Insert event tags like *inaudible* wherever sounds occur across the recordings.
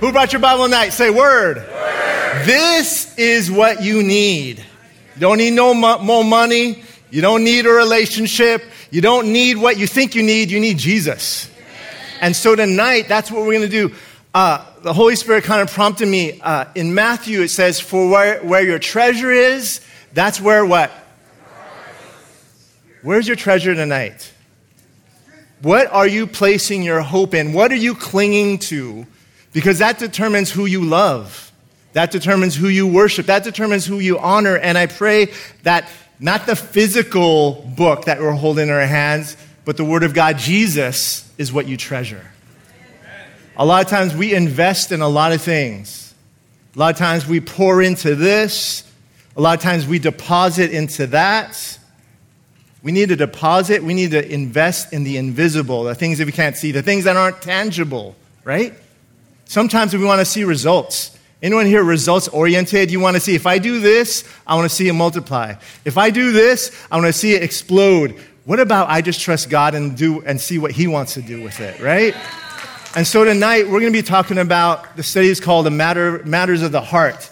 Who brought your Bible tonight? Say word. word. This is what you need. You don't need no mo- more money. You don't need a relationship. You don't need what you think you need. You need Jesus. And so tonight, that's what we're going to do. Uh, the Holy Spirit kind of prompted me. Uh, in Matthew, it says, For where, where your treasure is, that's where what? Where's your treasure tonight? What are you placing your hope in? What are you clinging to? Because that determines who you love. That determines who you worship. That determines who you honor. And I pray that not the physical book that we're holding in our hands, but the Word of God, Jesus, is what you treasure. A lot of times we invest in a lot of things. A lot of times we pour into this. A lot of times we deposit into that. We need to deposit, we need to invest in the invisible, the things that we can't see, the things that aren't tangible, right? Sometimes we want to see results. Anyone here results oriented? You want to see if I do this, I want to see it multiply. If I do this, I want to see it explode. What about I just trust God and do and see what He wants to do with it, right? And so tonight we're going to be talking about the study is called the matter, matters of the heart.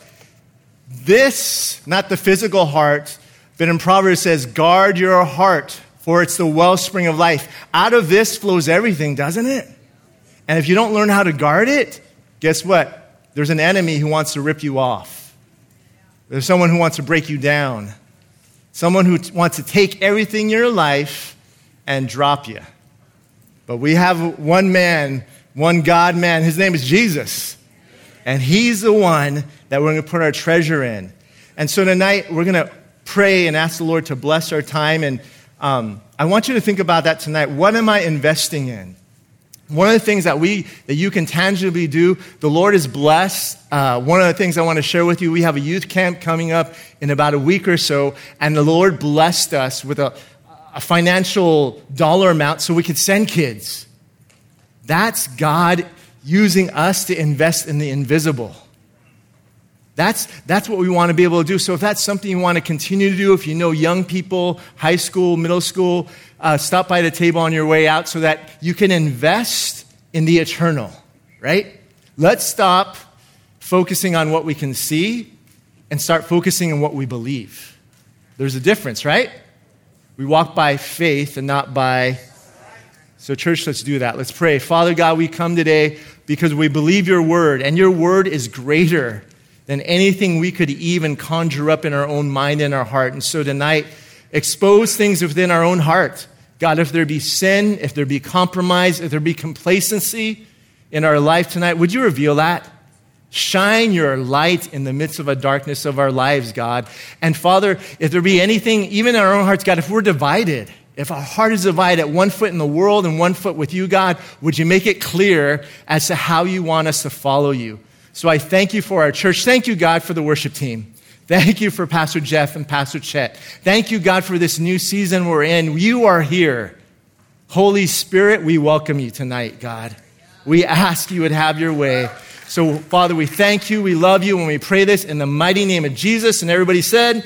This, not the physical heart, but in Proverbs says, guard your heart, for it's the wellspring of life. Out of this flows everything, doesn't it? And if you don't learn how to guard it, guess what? There's an enemy who wants to rip you off. There's someone who wants to break you down. Someone who wants to take everything in your life and drop you. But we have one man, one God man. His name is Jesus. And he's the one that we're going to put our treasure in. And so tonight, we're going to pray and ask the Lord to bless our time. And um, I want you to think about that tonight. What am I investing in? One of the things that we that you can tangibly do, the Lord is blessed. Uh, one of the things I want to share with you, we have a youth camp coming up in about a week or so, and the Lord blessed us with a, a financial dollar amount so we could send kids. That's God using us to invest in the invisible. That's, that's what we want to be able to do. So, if that's something you want to continue to do, if you know young people, high school, middle school, uh, stop by the table on your way out so that you can invest in the eternal, right? Let's stop focusing on what we can see and start focusing on what we believe. There's a difference, right? We walk by faith and not by. So, church, let's do that. Let's pray. Father God, we come today because we believe your word, and your word is greater than anything we could even conjure up in our own mind and our heart. And so tonight, expose things within our own heart. God, if there be sin, if there be compromise, if there be complacency in our life tonight, would you reveal that? Shine your light in the midst of a darkness of our lives, God. And Father, if there be anything, even in our own hearts, God, if we're divided, if our heart is divided, at one foot in the world and one foot with you, God, would you make it clear as to how you want us to follow you? So I thank you for our church. Thank you, God, for the worship team. Thank you for Pastor Jeff and Pastor Chet. Thank you, God, for this new season we're in. You are here. Holy Spirit, we welcome you tonight, God. We ask you would have your way. So, Father, we thank you. We love you. When we pray this in the mighty name of Jesus, and everybody said,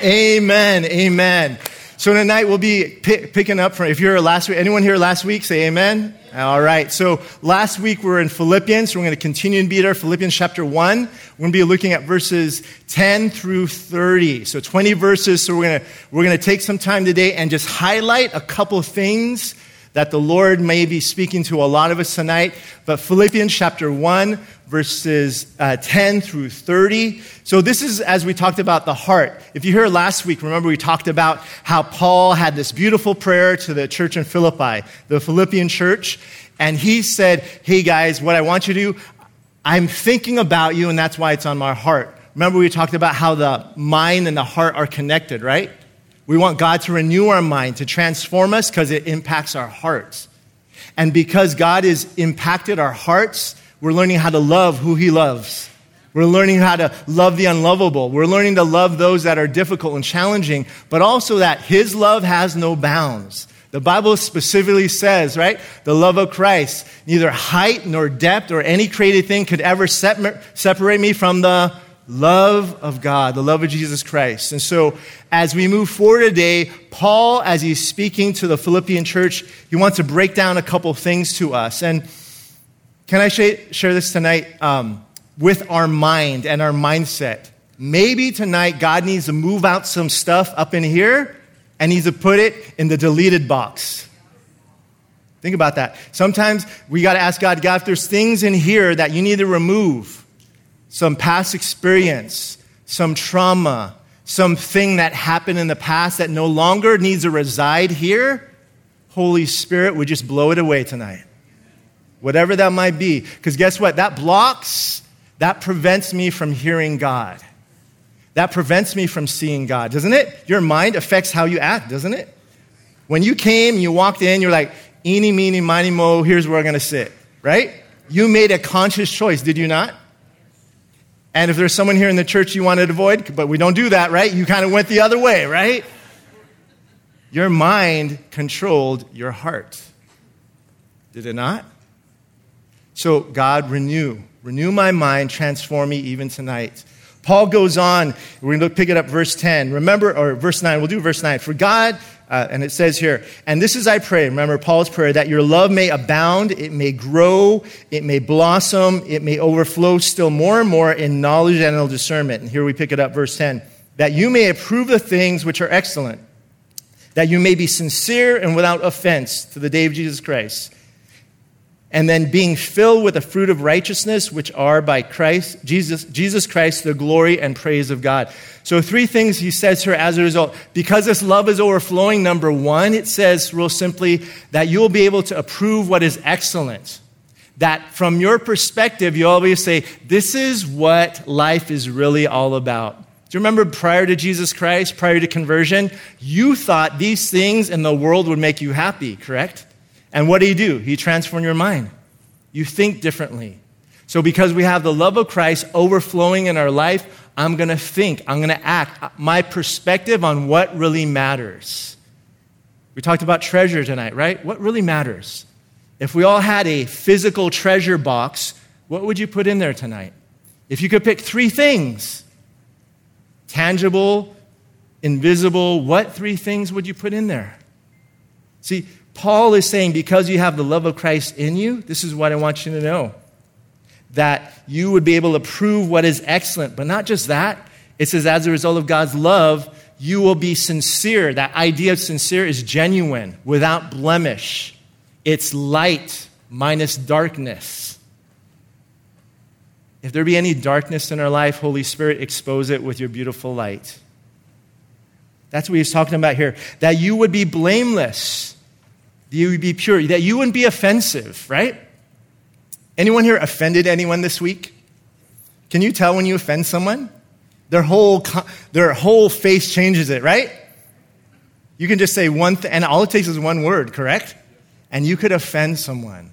Amen. Amen. Amen. So tonight we'll be picking up from, if you're last week, anyone here last week, say amen. All right. So last week we were in Philippians. So we're going to continue to be there. Philippians chapter 1. We're going to be looking at verses 10 through 30. So 20 verses. So we're going to, we're going to take some time today and just highlight a couple things that the Lord may be speaking to a lot of us tonight. But Philippians chapter 1, verses uh, 10 through 30. So, this is as we talked about the heart. If you hear last week, remember we talked about how Paul had this beautiful prayer to the church in Philippi, the Philippian church. And he said, Hey guys, what I want you to do, I'm thinking about you, and that's why it's on my heart. Remember, we talked about how the mind and the heart are connected, right? We want God to renew our mind, to transform us because it impacts our hearts. And because God has impacted our hearts, we're learning how to love who He loves. We're learning how to love the unlovable. We're learning to love those that are difficult and challenging, but also that His love has no bounds. The Bible specifically says, right? The love of Christ, neither height nor depth or any created thing could ever separate me from the love of God, the love of Jesus Christ. And so, as we move forward today, Paul, as he's speaking to the Philippian church, he wants to break down a couple things to us. And can I share this tonight? Um, with our mind and our mindset. Maybe tonight God needs to move out some stuff up in here and needs to put it in the deleted box. Think about that. Sometimes we got to ask God, God, if there's things in here that you need to remove, some past experience, some trauma, something that happened in the past that no longer needs to reside here, Holy Spirit would just blow it away tonight. Whatever that might be. Because guess what? That blocks that prevents me from hearing God. That prevents me from seeing God, doesn't it? Your mind affects how you act, doesn't it? When you came, you walked in, you're like, eeny, meeny, miny, mo, here's where I'm going to sit, right? You made a conscious choice, did you not? And if there's someone here in the church you wanted to avoid, but we don't do that, right? You kind of went the other way, right? Your mind controlled your heart. Did it not? So, God, renew Renew my mind, transform me even tonight. Paul goes on, we're going to pick it up verse 10. Remember, or verse 9, we'll do verse 9. For God, uh, and it says here, and this is I pray, remember Paul's prayer, that your love may abound, it may grow, it may blossom, it may overflow still more and more in knowledge and in discernment. And here we pick it up, verse 10. That you may approve the things which are excellent, that you may be sincere and without offense to the day of Jesus Christ and then being filled with the fruit of righteousness, which are by Christ, Jesus, Jesus Christ, the glory and praise of God. So, three things he says here as a result. Because this love is overflowing, number one, it says real simply that you'll be able to approve what is excellent. That from your perspective, you always say, This is what life is really all about. Do you remember prior to Jesus Christ, prior to conversion, you thought these things in the world would make you happy, correct? And what do you do? He transforms your mind. You think differently. So, because we have the love of Christ overflowing in our life, I'm going to think, I'm going to act. Uh, my perspective on what really matters. We talked about treasure tonight, right? What really matters? If we all had a physical treasure box, what would you put in there tonight? If you could pick three things tangible, invisible, what three things would you put in there? See, Paul is saying, because you have the love of Christ in you, this is what I want you to know that you would be able to prove what is excellent. But not just that, it says, as a result of God's love, you will be sincere. That idea of sincere is genuine, without blemish. It's light minus darkness. If there be any darkness in our life, Holy Spirit, expose it with your beautiful light. That's what he's talking about here. That you would be blameless you would be pure, that you wouldn't be offensive, right? Anyone here offended anyone this week? Can you tell when you offend someone? Their whole, their whole face changes it, right? You can just say one thing, and all it takes is one word, correct? And you could offend someone.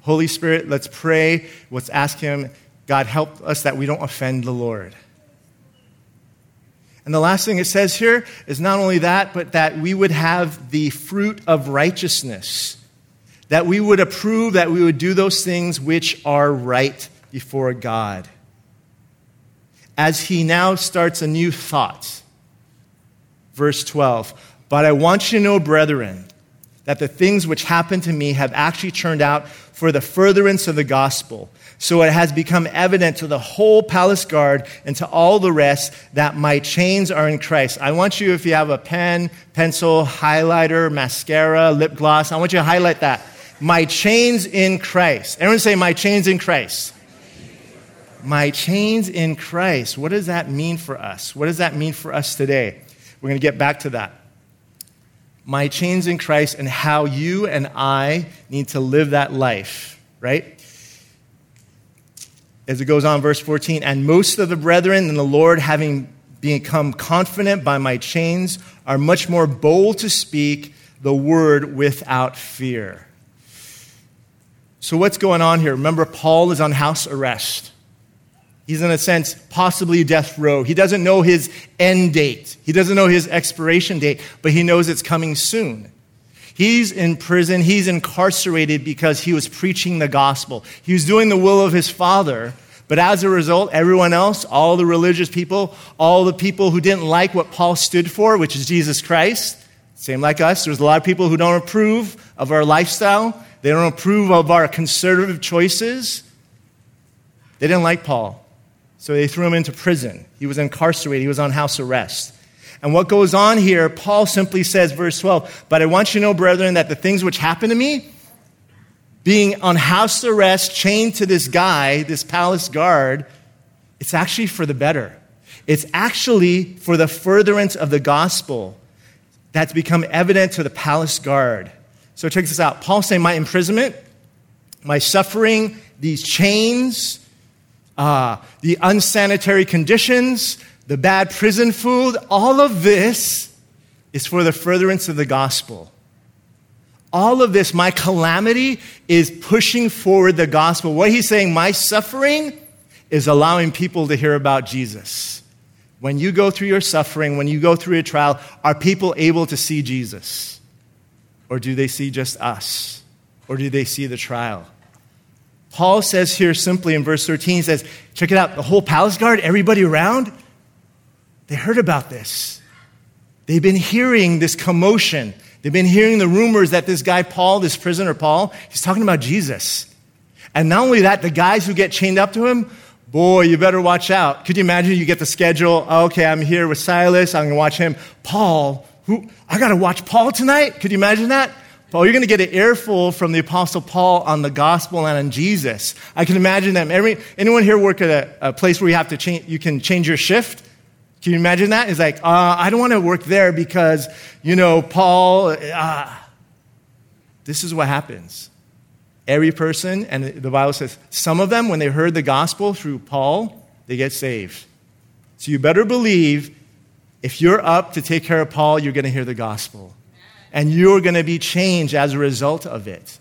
Holy Spirit, let's pray. Let's ask Him, God, help us that we don't offend the Lord. And the last thing it says here is not only that, but that we would have the fruit of righteousness. That we would approve, that we would do those things which are right before God. As he now starts a new thought. Verse 12. But I want you to know, brethren, that the things which happened to me have actually turned out for the furtherance of the gospel so it has become evident to the whole palace guard and to all the rest that my chains are in Christ. I want you, if you have a pen, pencil, highlighter, mascara, lip gloss, I want you to highlight that. My chains in Christ. Everyone say, My chains in Christ. My chains in Christ. What does that mean for us? What does that mean for us today? We're going to get back to that. My chains in Christ and how you and I need to live that life, right? As it goes on, verse 14, and most of the brethren in the Lord, having become confident by my chains, are much more bold to speak the word without fear. So, what's going on here? Remember, Paul is on house arrest. He's, in a sense, possibly death row. He doesn't know his end date, he doesn't know his expiration date, but he knows it's coming soon. He's in prison, he's incarcerated because he was preaching the gospel. He was doing the will of his Father. But as a result, everyone else, all the religious people, all the people who didn't like what Paul stood for, which is Jesus Christ, same like us, there's a lot of people who don't approve of our lifestyle, they don't approve of our conservative choices. They didn't like Paul. So they threw him into prison. He was incarcerated, he was on house arrest. And what goes on here, Paul simply says, verse 12, But I want you to know, brethren, that the things which happened to me, being on house arrest, chained to this guy, this palace guard, it's actually for the better. It's actually for the furtherance of the gospel that's become evident to the palace guard. So check this out. Paul saying, My imprisonment, my suffering, these chains, uh, the unsanitary conditions, the bad prison food, all of this is for the furtherance of the gospel. All of this, my calamity, is pushing forward the gospel. What he's saying, my suffering is allowing people to hear about Jesus. When you go through your suffering, when you go through a trial, are people able to see Jesus? Or do they see just us? Or do they see the trial? Paul says here simply in verse 13, he says, check it out, the whole palace guard, everybody around, they heard about this. They've been hearing this commotion. They've been hearing the rumors that this guy, Paul, this prisoner Paul, he's talking about Jesus. And not only that, the guys who get chained up to him, boy, you better watch out. Could you imagine you get the schedule? Okay, I'm here with Silas, I'm gonna watch him. Paul, who, I gotta watch Paul tonight? Could you imagine that? Paul, you're going to get an earful from the Apostle Paul on the gospel and on Jesus. I can imagine that. Every, anyone here work at a, a place where you have to change, you can change your shift? Can you imagine that? It's like, uh, I don't want to work there because, you know, Paul, uh, this is what happens. Every person, and the Bible says, some of them, when they heard the gospel through Paul, they get saved. So you better believe if you're up to take care of Paul, you're going to hear the gospel and you're going to be changed as a result of it.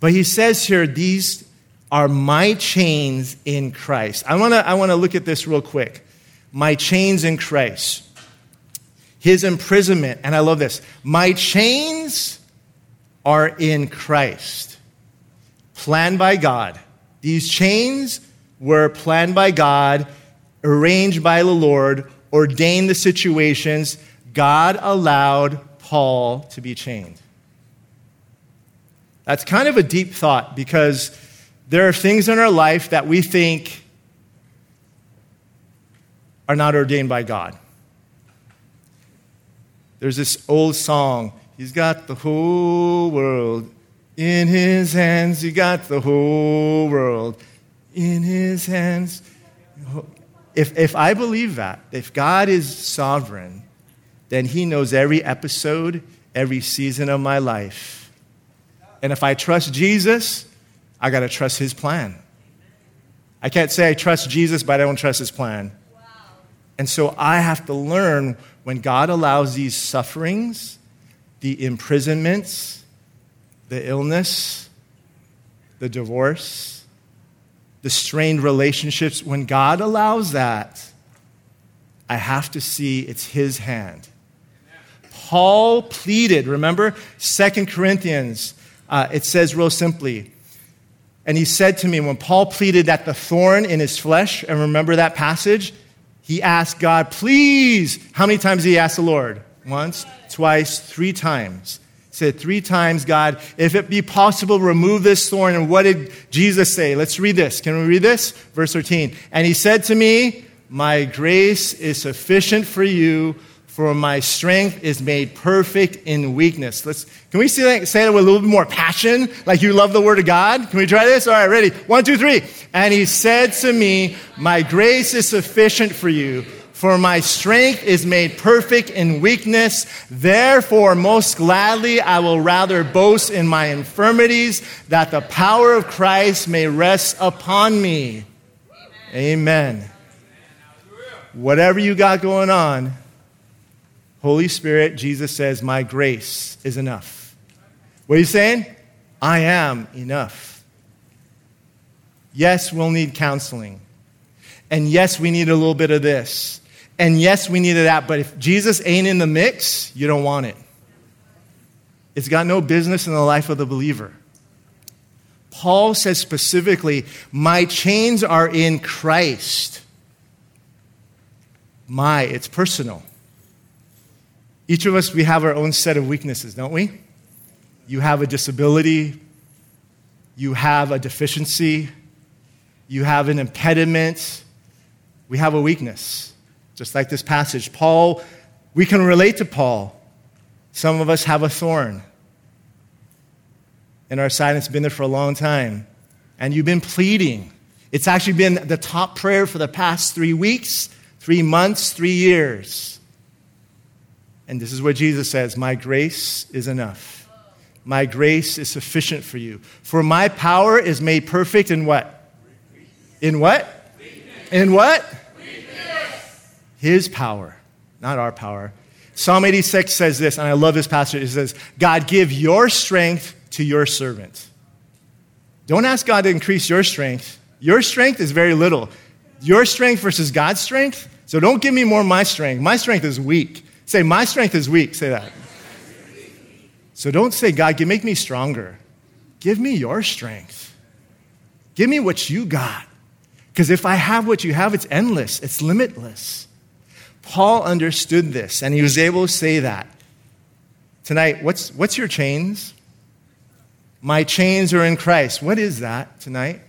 But he says here, these are my chains in Christ. I want to I wanna look at this real quick. My chains in Christ. His imprisonment, and I love this. My chains are in Christ, planned by God. These chains were planned by God, arranged by the Lord, ordained the situations. God allowed Paul to be chained? That's kind of a deep thought because there are things in our life that we think are not ordained by God. There's this old song, He's got the whole world in His hands. He got the whole world in His hands. If, if I believe that, if God is sovereign, then He knows every episode, every season of my life. And if I trust Jesus, I got to trust His plan. I can't say I trust Jesus, but I don't trust His plan. And so I have to learn when God allows these sufferings, the imprisonments, the illness, the divorce, the strained relationships, when God allows that, I have to see it's His hand. Paul pleaded, remember? Second Corinthians, uh, it says real simply, and he said to me, when Paul pleaded that the thorn in his flesh, and remember that passage? He asked God, please. How many times did he ask the Lord? Once, twice, three times. He said, three times, God, if it be possible, remove this thorn. And what did Jesus say? Let's read this. Can we read this? Verse 13. And he said to me, My grace is sufficient for you for my strength is made perfect in weakness. Let's, can we say that, say that with a little bit more passion, like you love the word of God? Can we try this? All right, ready? One, two, three. And he said to me, My grace is sufficient for you, for my strength is made perfect in weakness. Therefore, most gladly, I will rather boast in my infirmities, that the power of Christ may rest upon me. Amen. Amen. Whatever you got going on, Holy Spirit, Jesus says, My grace is enough. What are you saying? I am enough. Yes, we'll need counseling. And yes, we need a little bit of this. And yes, we need that. But if Jesus ain't in the mix, you don't want it. It's got no business in the life of the believer. Paul says specifically, My chains are in Christ. My, it's personal. Each of us, we have our own set of weaknesses, don't we? You have a disability, you have a deficiency, you have an impediment, we have a weakness. Just like this passage, Paul, we can relate to Paul. Some of us have a thorn in our side, it's been there for a long time. And you've been pleading. It's actually been the top prayer for the past three weeks, three months, three years. And this is what Jesus says My grace is enough. My grace is sufficient for you. For my power is made perfect in what? In what? In what? His power, not our power. Psalm 86 says this, and I love this passage. It says, God, give your strength to your servant. Don't ask God to increase your strength. Your strength is very little. Your strength versus God's strength. So don't give me more my strength. My strength is weak. Say, my strength is weak. Say that. So don't say, God, make me stronger. Give me your strength. Give me what you got. Because if I have what you have, it's endless, it's limitless. Paul understood this, and he was able to say that. Tonight, what's, what's your chains? My chains are in Christ. What is that tonight?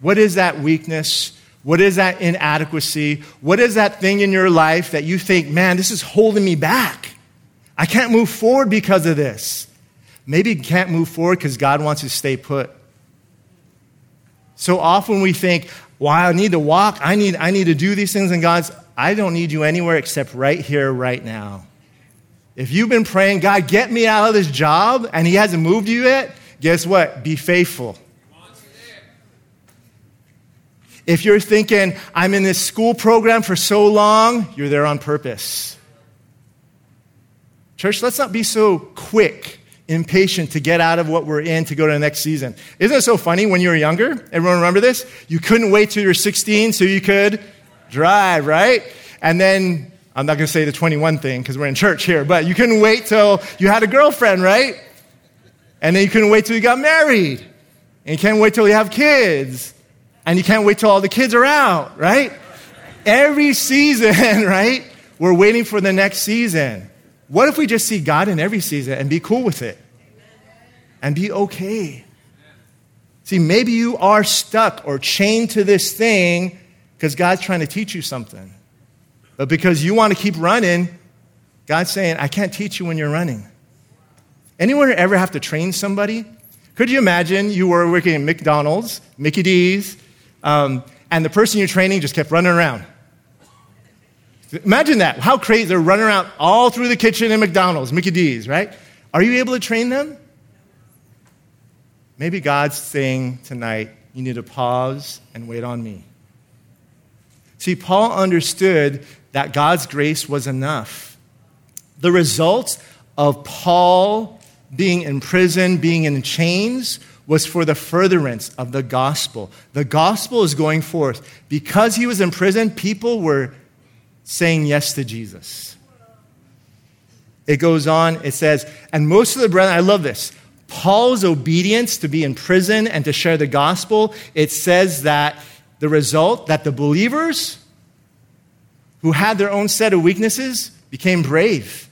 What is that weakness? What is that inadequacy? What is that thing in your life that you think, man, this is holding me back? I can't move forward because of this. Maybe you can't move forward because God wants you to stay put. So often we think, well, I need to walk, I need, I need to do these things, and God's, I don't need you anywhere except right here, right now. If you've been praying, God, get me out of this job, and He hasn't moved you yet, guess what? Be faithful. If you're thinking, I'm in this school program for so long, you're there on purpose. Church, let's not be so quick, impatient to get out of what we're in to go to the next season. Isn't it so funny when you were younger? Everyone remember this? You couldn't wait till you were 16 so you could drive, right? And then I'm not going to say the 21 thing because we're in church here, but you couldn't wait till you had a girlfriend, right? And then you couldn't wait till you got married. And you can't wait till you have kids. And you can't wait till all the kids are out, right? Every season, *laughs* right? We're waiting for the next season. What if we just see God in every season and be cool with it? And be okay. See, maybe you are stuck or chained to this thing because God's trying to teach you something. But because you want to keep running, God's saying, I can't teach you when you're running. Anyone ever have to train somebody? Could you imagine you were working at McDonald's, Mickey D's, um, and the person you're training just kept running around? Imagine that. How crazy. They're running around all through the kitchen in McDonald's, Mickey D's, right? Are you able to train them? Maybe God's saying tonight, you need to pause and wait on me. See, Paul understood that God's grace was enough. The result of Paul being in prison, being in chains, was for the furtherance of the gospel. The gospel is going forth. Because he was in prison, people were saying yes to Jesus. It goes on, it says, and most of the brethren, I love this. Paul's obedience to be in prison and to share the gospel, it says that the result that the believers who had their own set of weaknesses became brave.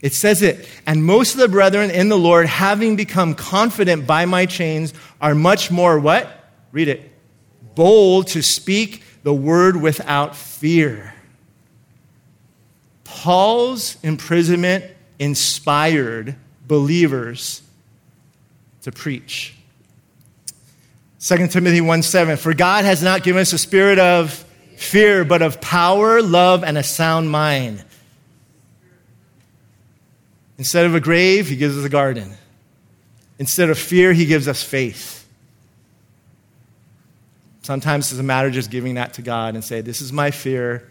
It says it, and most of the brethren in the Lord, having become confident by my chains, are much more what? Read it. Bold to speak the word without fear. Paul's imprisonment inspired believers to preach. 2 Timothy 1 7, for God has not given us a spirit of fear, but of power, love, and a sound mind. Instead of a grave, he gives us a garden. Instead of fear, he gives us faith. Sometimes it's a matter of just giving that to God and say, This is my fear.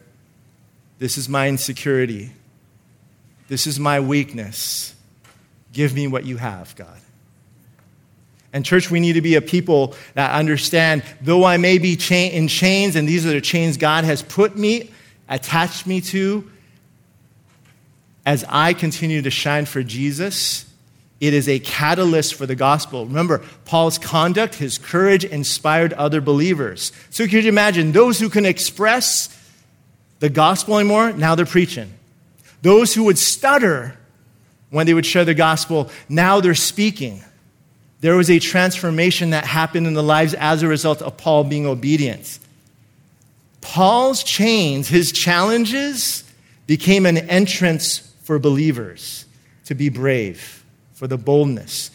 This is my insecurity. This is my weakness. Give me what you have, God. And, church, we need to be a people that understand, though I may be cha- in chains, and these are the chains God has put me, attached me to, as I continue to shine for Jesus, it is a catalyst for the gospel. Remember, Paul's conduct, his courage inspired other believers. So, could you imagine those who can express the gospel anymore, now they're preaching. Those who would stutter when they would share the gospel, now they're speaking. There was a transformation that happened in the lives as a result of Paul being obedient. Paul's chains, his challenges, became an entrance for believers to be brave, for the boldness.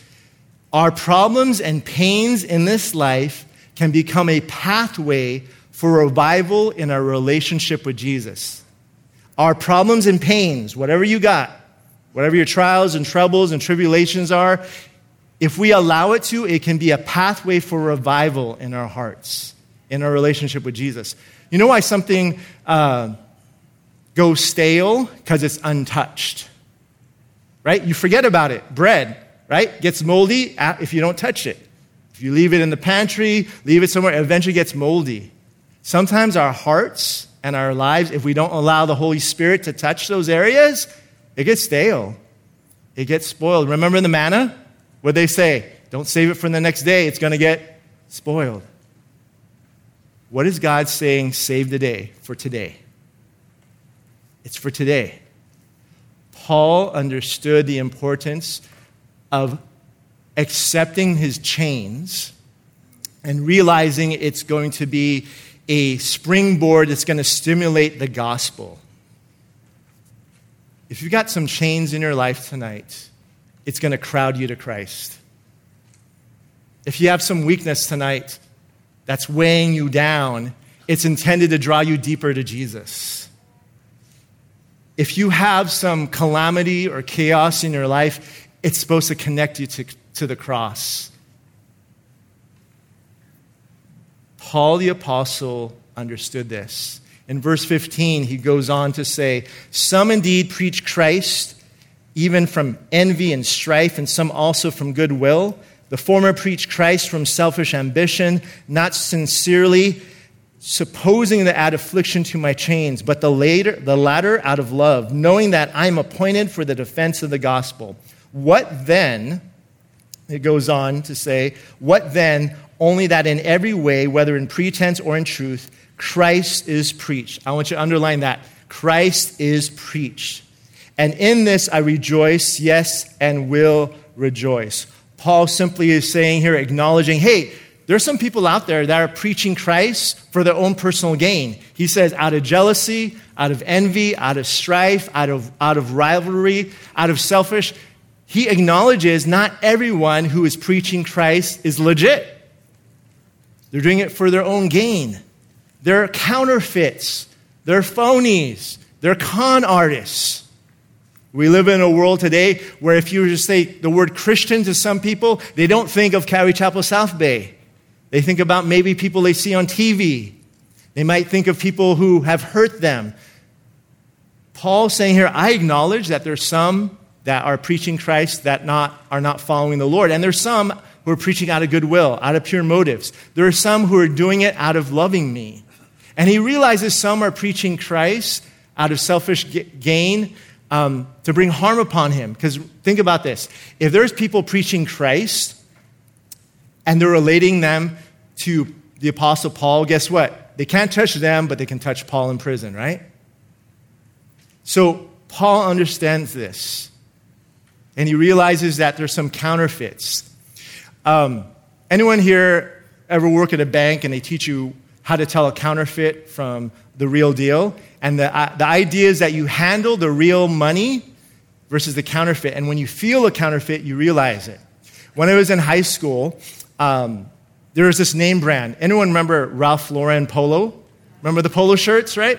Our problems and pains in this life can become a pathway for revival in our relationship with Jesus. Our problems and pains, whatever you got, whatever your trials and troubles and tribulations are, if we allow it to, it can be a pathway for revival in our hearts, in our relationship with Jesus. You know why something uh, goes stale? Because it's untouched. Right? You forget about it. Bread, right? Gets moldy if you don't touch it. If you leave it in the pantry, leave it somewhere, it eventually gets moldy. Sometimes our hearts and our lives, if we don't allow the Holy Spirit to touch those areas, it gets stale. It gets spoiled. Remember the manna? What they say? Don't save it for the next day, it's going to get spoiled. What is God saying, save the day for today? It's for today. Paul understood the importance of accepting his chains and realizing it's going to be a springboard that's going to stimulate the gospel. If you've got some chains in your life tonight, it's going to crowd you to Christ. If you have some weakness tonight that's weighing you down, it's intended to draw you deeper to Jesus. If you have some calamity or chaos in your life, it's supposed to connect you to, to the cross. Paul the Apostle understood this. In verse 15, he goes on to say, Some indeed preach Christ even from envy and strife, and some also from goodwill. The former preach Christ from selfish ambition, not sincerely, supposing to add affliction to my chains, but the later, the latter out of love, knowing that I am appointed for the defense of the gospel. What then? It goes on to say, What then? Only that in every way, whether in pretense or in truth, Christ is preached. I want you to underline that. Christ is preached. And in this I rejoice, yes, and will rejoice. Paul simply is saying here, acknowledging, hey, there's some people out there that are preaching Christ for their own personal gain. He says, out of jealousy, out of envy, out of strife, out of, out of rivalry, out of selfish. He acknowledges not everyone who is preaching Christ is legit. They're doing it for their own gain. They're counterfeits, they're phonies, they're con artists. We live in a world today where if you just say the word Christian to some people, they don't think of Calvary Chapel South Bay. They think about maybe people they see on TV. They might think of people who have hurt them. Paul's saying here, I acknowledge that there's some that are preaching Christ that not, are not following the Lord. And there's some who are preaching out of goodwill, out of pure motives. There are some who are doing it out of loving me. And he realizes some are preaching Christ out of selfish gain, um, to bring harm upon him. Because think about this if there's people preaching Christ and they're relating them to the Apostle Paul, guess what? They can't touch them, but they can touch Paul in prison, right? So Paul understands this. And he realizes that there's some counterfeits. Um, anyone here ever work at a bank and they teach you how to tell a counterfeit from the real deal? And the, uh, the idea is that you handle the real money versus the counterfeit. And when you feel a counterfeit, you realize it. When I was in high school, um, there was this name brand. Anyone remember Ralph Lauren Polo? Remember the polo shirts, right?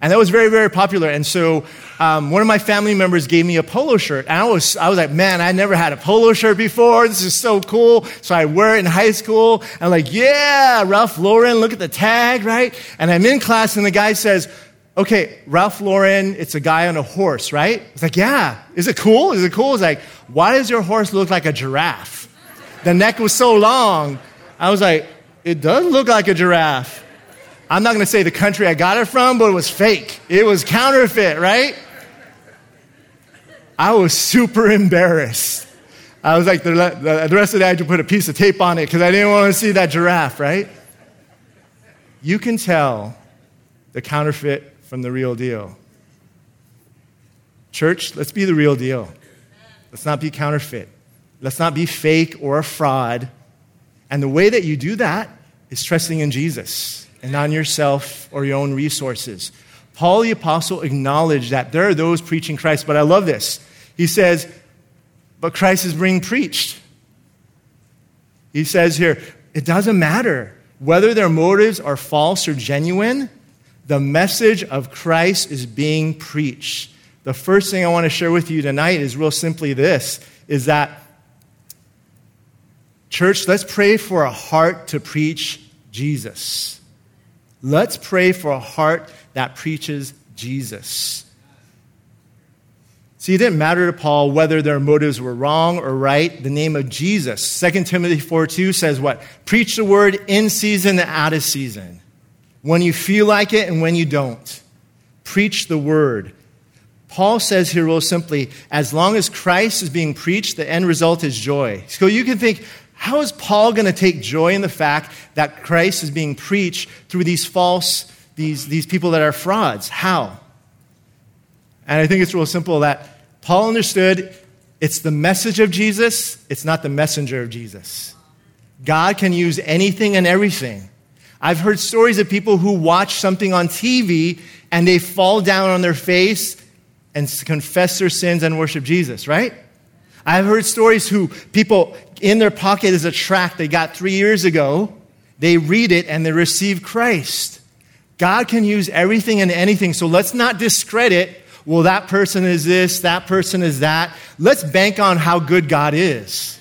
And that was very, very popular. And so um, one of my family members gave me a polo shirt. And I was, I was like, man, I never had a polo shirt before. This is so cool. So I wear it in high school. I'm like, yeah, Ralph Lauren, look at the tag, right? And I'm in class and the guy says, okay, Ralph Lauren, it's a guy on a horse, right? It's like, yeah. Is it cool? Is it cool? It's like, why does your horse look like a giraffe? The neck was so long. I was like, it does look like a giraffe. I'm not to say the country I got it from, but it was fake. It was counterfeit, right? I was super embarrassed. I was like, the, the, the rest of the day, I had to put a piece of tape on it because I didn't want to see that giraffe, right? You can tell the counterfeit from the real deal. Church, let's be the real deal. Let's not be counterfeit. Let's not be fake or a fraud. And the way that you do that is trusting in Jesus and not in yourself or your own resources. Paul the Apostle acknowledged that there are those preaching Christ, but I love this. He says, But Christ is being preached. He says here, it doesn't matter whether their motives are false or genuine, the message of Christ is being preached. The first thing I want to share with you tonight is real simply this is that church, let's pray for a heart to preach Jesus. Let's pray for a heart that preaches Jesus. See, it didn't matter to Paul whether their motives were wrong or right. The name of Jesus. 2 Timothy 4 2 says what? Preach the word in season and out of season. When you feel like it and when you don't. Preach the word. Paul says here, real simply, as long as Christ is being preached, the end result is joy. So you can think, how is Paul going to take joy in the fact that Christ is being preached through these false, these, these people that are frauds? How? And I think it's real simple that Paul understood it's the message of Jesus, it's not the messenger of Jesus. God can use anything and everything. I've heard stories of people who watch something on TV and they fall down on their face and confess their sins and worship Jesus, right? I've heard stories who people in their pocket is a tract they got three years ago. They read it and they receive Christ. God can use everything and anything, so let's not discredit well, that person is this, that person is that. Let's bank on how good God is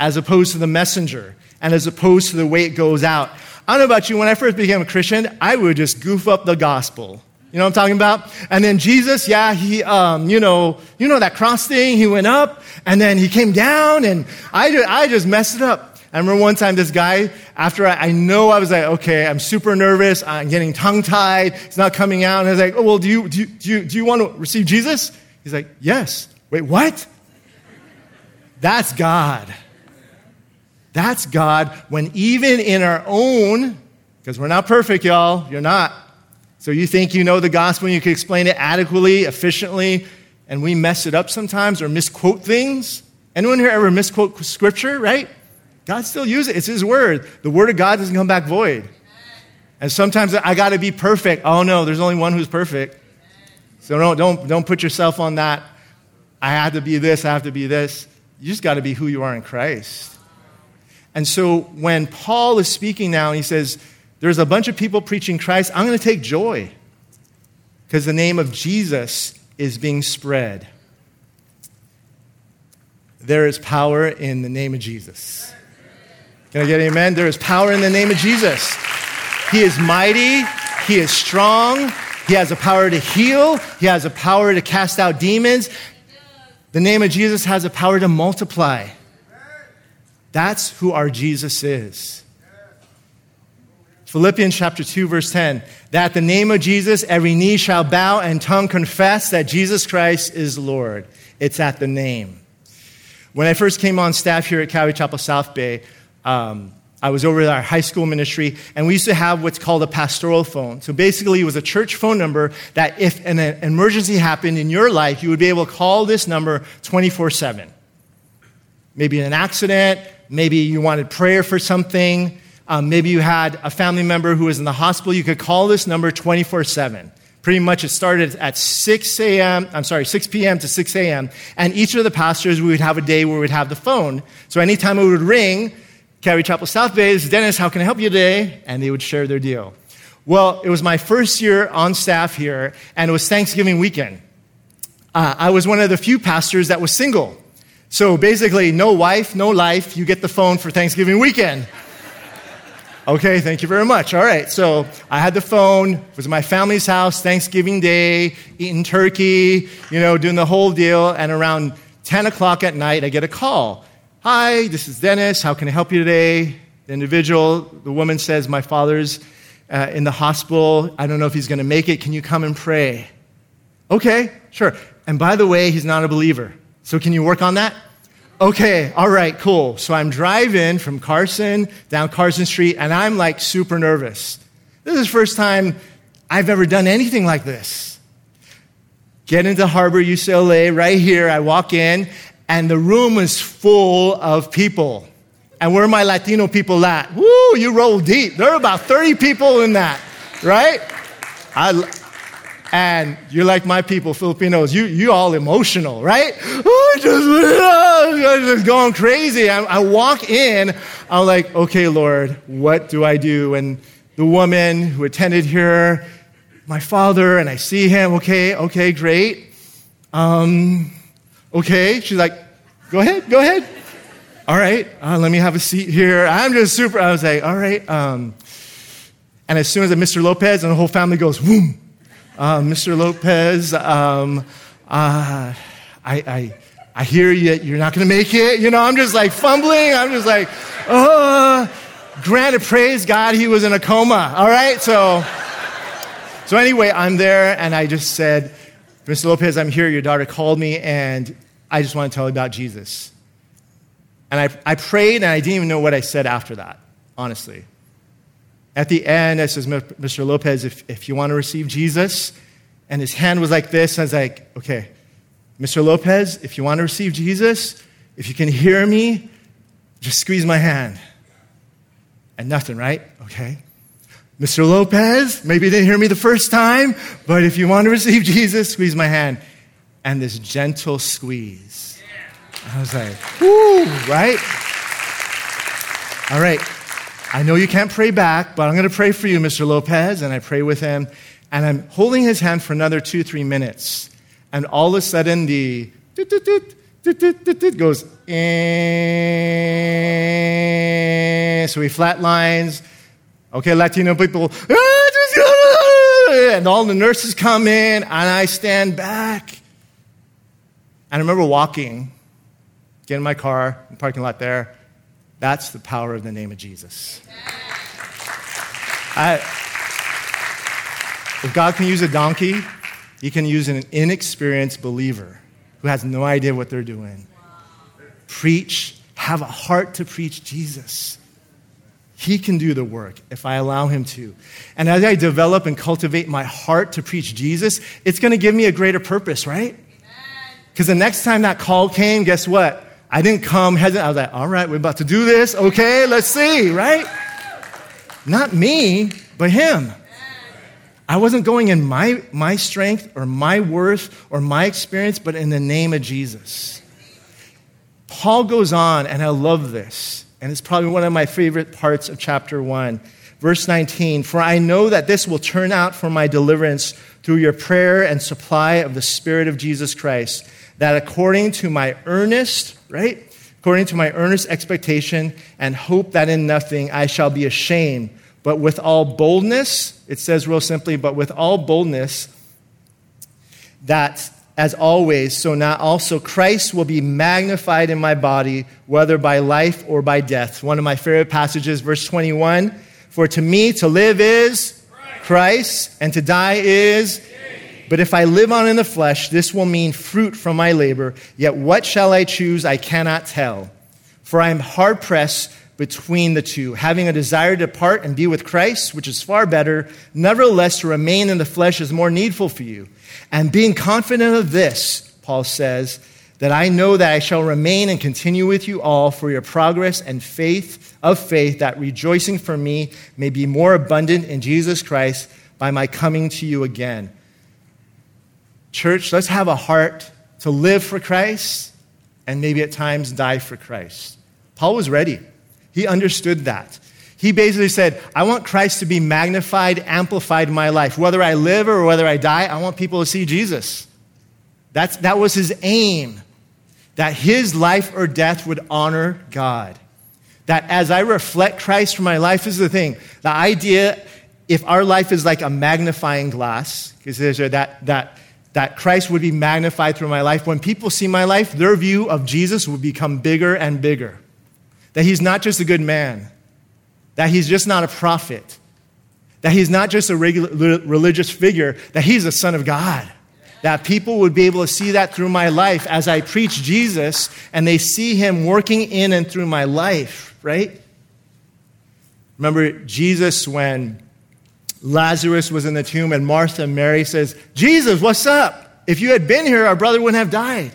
as opposed to the messenger and as opposed to the way it goes out. I don't know about you, when I first became a Christian, I would just goof up the gospel. You know what I'm talking about? And then Jesus, yeah, he, um, you know, you know that cross thing, he went up and then he came down and I just, I just messed it up. I remember one time this guy, after I, I, know I was like, okay, I'm super nervous, I'm getting tongue tied, it's not coming out. And I was like, oh, well, do you, do you, do you, do you want to receive Jesus? He's like, yes. Wait, what? That's God. That's God when even in our own, because we're not perfect, y'all, you're not. So you think you know the gospel and you can explain it adequately, efficiently, and we mess it up sometimes or misquote things? Anyone here ever misquote scripture, right? God still uses it. It's His word. The word of God doesn't come back void. And sometimes I got to be perfect. Oh no, there's only one who's perfect. So don't, don't, don't put yourself on that. I have to be this, I have to be this. You just got to be who you are in Christ. And so when Paul is speaking now, he says, There's a bunch of people preaching Christ, I'm going to take joy because the name of Jesus is being spread. There is power in the name of Jesus. Can I get an amen? There is power in the name of Jesus. He is mighty, He is strong, He has a power to heal, He has a power to cast out demons. The name of Jesus has a power to multiply. That's who our Jesus is. Philippians chapter 2, verse 10 that the name of Jesus, every knee shall bow and tongue confess that Jesus Christ is Lord. It's at the name. When I first came on staff here at Calvary Chapel South Bay, um, I was over at our high school ministry, and we used to have what's called a pastoral phone. So basically, it was a church phone number that if an emergency happened in your life, you would be able to call this number 24 7. Maybe an accident, maybe you wanted prayer for something, um, maybe you had a family member who was in the hospital, you could call this number 24 7. Pretty much it started at 6 a.m., I'm sorry, 6 p.m. to 6 a.m., and each of the pastors, we would have a day where we'd have the phone. So anytime it would ring, Calvary Chapel South Bay, this is Dennis, how can I help you today? And they would share their deal. Well, it was my first year on staff here, and it was Thanksgiving weekend. Uh, I was one of the few pastors that was single. So basically, no wife, no life, you get the phone for Thanksgiving weekend. Okay, thank you very much. All right, so I had the phone, it was my family's house, Thanksgiving Day, eating turkey, you know, doing the whole deal, and around 10 o'clock at night, I get a call Hi, this is Dennis. How can I help you today? The individual, the woman says, My father's uh, in the hospital. I don't know if he's going to make it. Can you come and pray? Okay, sure. And by the way, he's not a believer. So can you work on that? Okay, all right, cool. So I'm driving from Carson down Carson Street, and I'm like super nervous. This is the first time I've ever done anything like this. Get into Harbor UCLA right here. I walk in, and the room is full of people. And where are my Latino people at? Woo, you roll deep. There are about 30 people in that, right? I, and you're like my people, Filipinos. You, you all emotional, right? Oh, just, *laughs* I'm just going crazy. I, I walk in. I'm like, okay, Lord, what do I do? And the woman who attended here, my father, and I see him. Okay, okay, great. Um, okay. She's like, go ahead, go ahead. All right, uh, let me have a seat here. I'm just super. I was like, all right. Um, and as soon as Mr. Lopez and the whole family goes, boom, uh, Mr. Lopez, um, uh, I, I, I hear you, you're not going to make it. You know, I'm just like fumbling. I'm just like, oh, granted, praise God, he was in a coma. All right, so, so anyway, I'm there and I just said, Mr. Lopez, I'm here. Your daughter called me and I just want to tell you about Jesus. And I, I prayed and I didn't even know what I said after that, honestly. At the end, I says, Mr. Lopez, if, if you want to receive Jesus, and his hand was like this, I was like, okay, Mr. Lopez, if you want to receive Jesus, if you can hear me, just squeeze my hand. And nothing, right? Okay. Mr. Lopez, maybe you didn't hear me the first time, but if you want to receive *laughs* Jesus, squeeze my hand. And this gentle squeeze. I was like, whoo, right? All right. I know you can't pray back, but I'm going to pray for you, Mr. Lopez. And I pray with him. And I'm holding his hand for another two, three minutes. And all of a sudden, the goes, eh. so he flatlines. Okay, Latino people, and all the nurses come in, and I stand back. And I remember walking, get in my car, in the parking lot there. That's the power of the name of Jesus. I, if God can use a donkey, he can use an inexperienced believer who has no idea what they're doing. Preach, have a heart to preach Jesus. He can do the work if I allow him to. And as I develop and cultivate my heart to preach Jesus, it's going to give me a greater purpose, right? Because the next time that call came, guess what? I didn't come hesitant. I was like, all right, we're about to do this. Okay, let's see, right? Not me, but him. I wasn't going in my, my strength or my worth or my experience, but in the name of Jesus. Paul goes on, and I love this, and it's probably one of my favorite parts of chapter 1. Verse 19 For I know that this will turn out for my deliverance through your prayer and supply of the Spirit of Jesus Christ, that according to my earnest, right? According to my earnest expectation and hope that in nothing I shall be ashamed but with all boldness, it says real simply, but with all boldness, that as always, so now also Christ will be magnified in my body, whether by life or by death. One of my favorite passages, verse 21 For to me to live is Christ, and to die is. But if I live on in the flesh, this will mean fruit from my labor. Yet what shall I choose? I cannot tell. For I am hard pressed between the two, having a desire to depart and be with Christ, which is far better. Nevertheless, to remain in the flesh is more needful for you. And being confident of this, Paul says, that I know that I shall remain and continue with you all for your progress and faith of faith, that rejoicing for me may be more abundant in Jesus Christ by my coming to you again. Church, let's have a heart to live for Christ and maybe at times die for Christ. Paul was ready. He understood that. He basically said, I want Christ to be magnified, amplified in my life. Whether I live or whether I die, I want people to see Jesus. That's, that was his aim, that his life or death would honor God. That as I reflect Christ for my life is the thing. The idea, if our life is like a magnifying glass, because there's that, that that Christ would be magnified through my life. When people see my life, their view of Jesus would become bigger and bigger. That he's not just a good man, that he's just not a prophet, that he's not just a regular, religious figure, that he's the Son of God. That people would be able to see that through my life as I preach Jesus and they see him working in and through my life, right? Remember Jesus when Lazarus was in the tomb, and Martha and Mary says, Jesus, what's up? If you had been here, our brother wouldn't have died.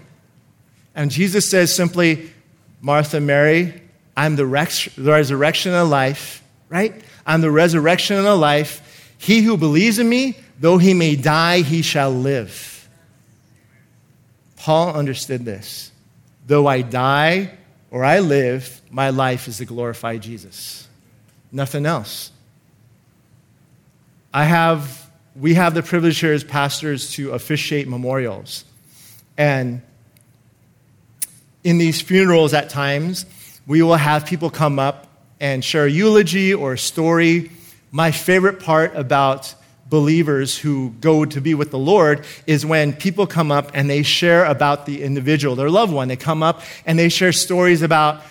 And Jesus says simply, Martha, Mary, I'm the resurrection and life, right? I'm the resurrection and the life. He who believes in me, though he may die, he shall live. Paul understood this. Though I die or I live, my life is to glorify Jesus. Nothing else. I have, we have the privilege here as pastors to officiate memorials. And in these funerals, at times, we will have people come up and share a eulogy or a story. My favorite part about believers who go to be with the Lord is when people come up and they share about the individual, their loved one. They come up and they share stories about,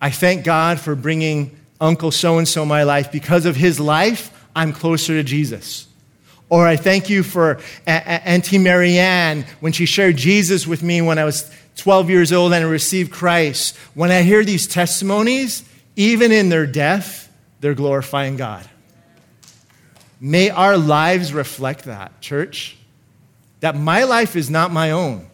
I thank God for bringing Uncle so and so my life. Because of his life, I'm closer to Jesus. Or I thank you for Auntie Marianne when she shared Jesus with me when I was 12 years old and I received Christ. When I hear these testimonies, even in their death, they're glorifying God. May our lives reflect that, church. That my life is not my own.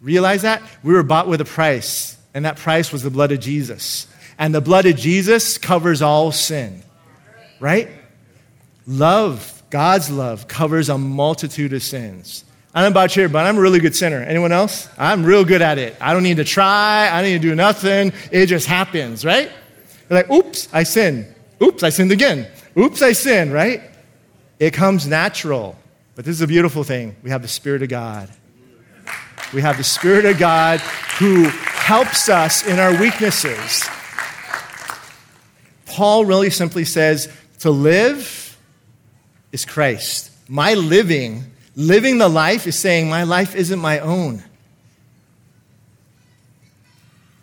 Realize that? We were bought with a price, and that price was the blood of Jesus. And the blood of Jesus covers all sin, right? Love, God's love, covers a multitude of sins. I don't know about you, but I'm a really good sinner. Anyone else? I'm real good at it. I don't need to try. I don't need to do nothing. It just happens, right? You're like, oops, I sinned. Oops, I sinned again. Oops, I sinned, right? It comes natural. But this is a beautiful thing. We have the Spirit of God. We have the Spirit of God who helps us in our weaknesses. Paul really simply says to live is Christ. My living, living the life is saying, my life isn't my own.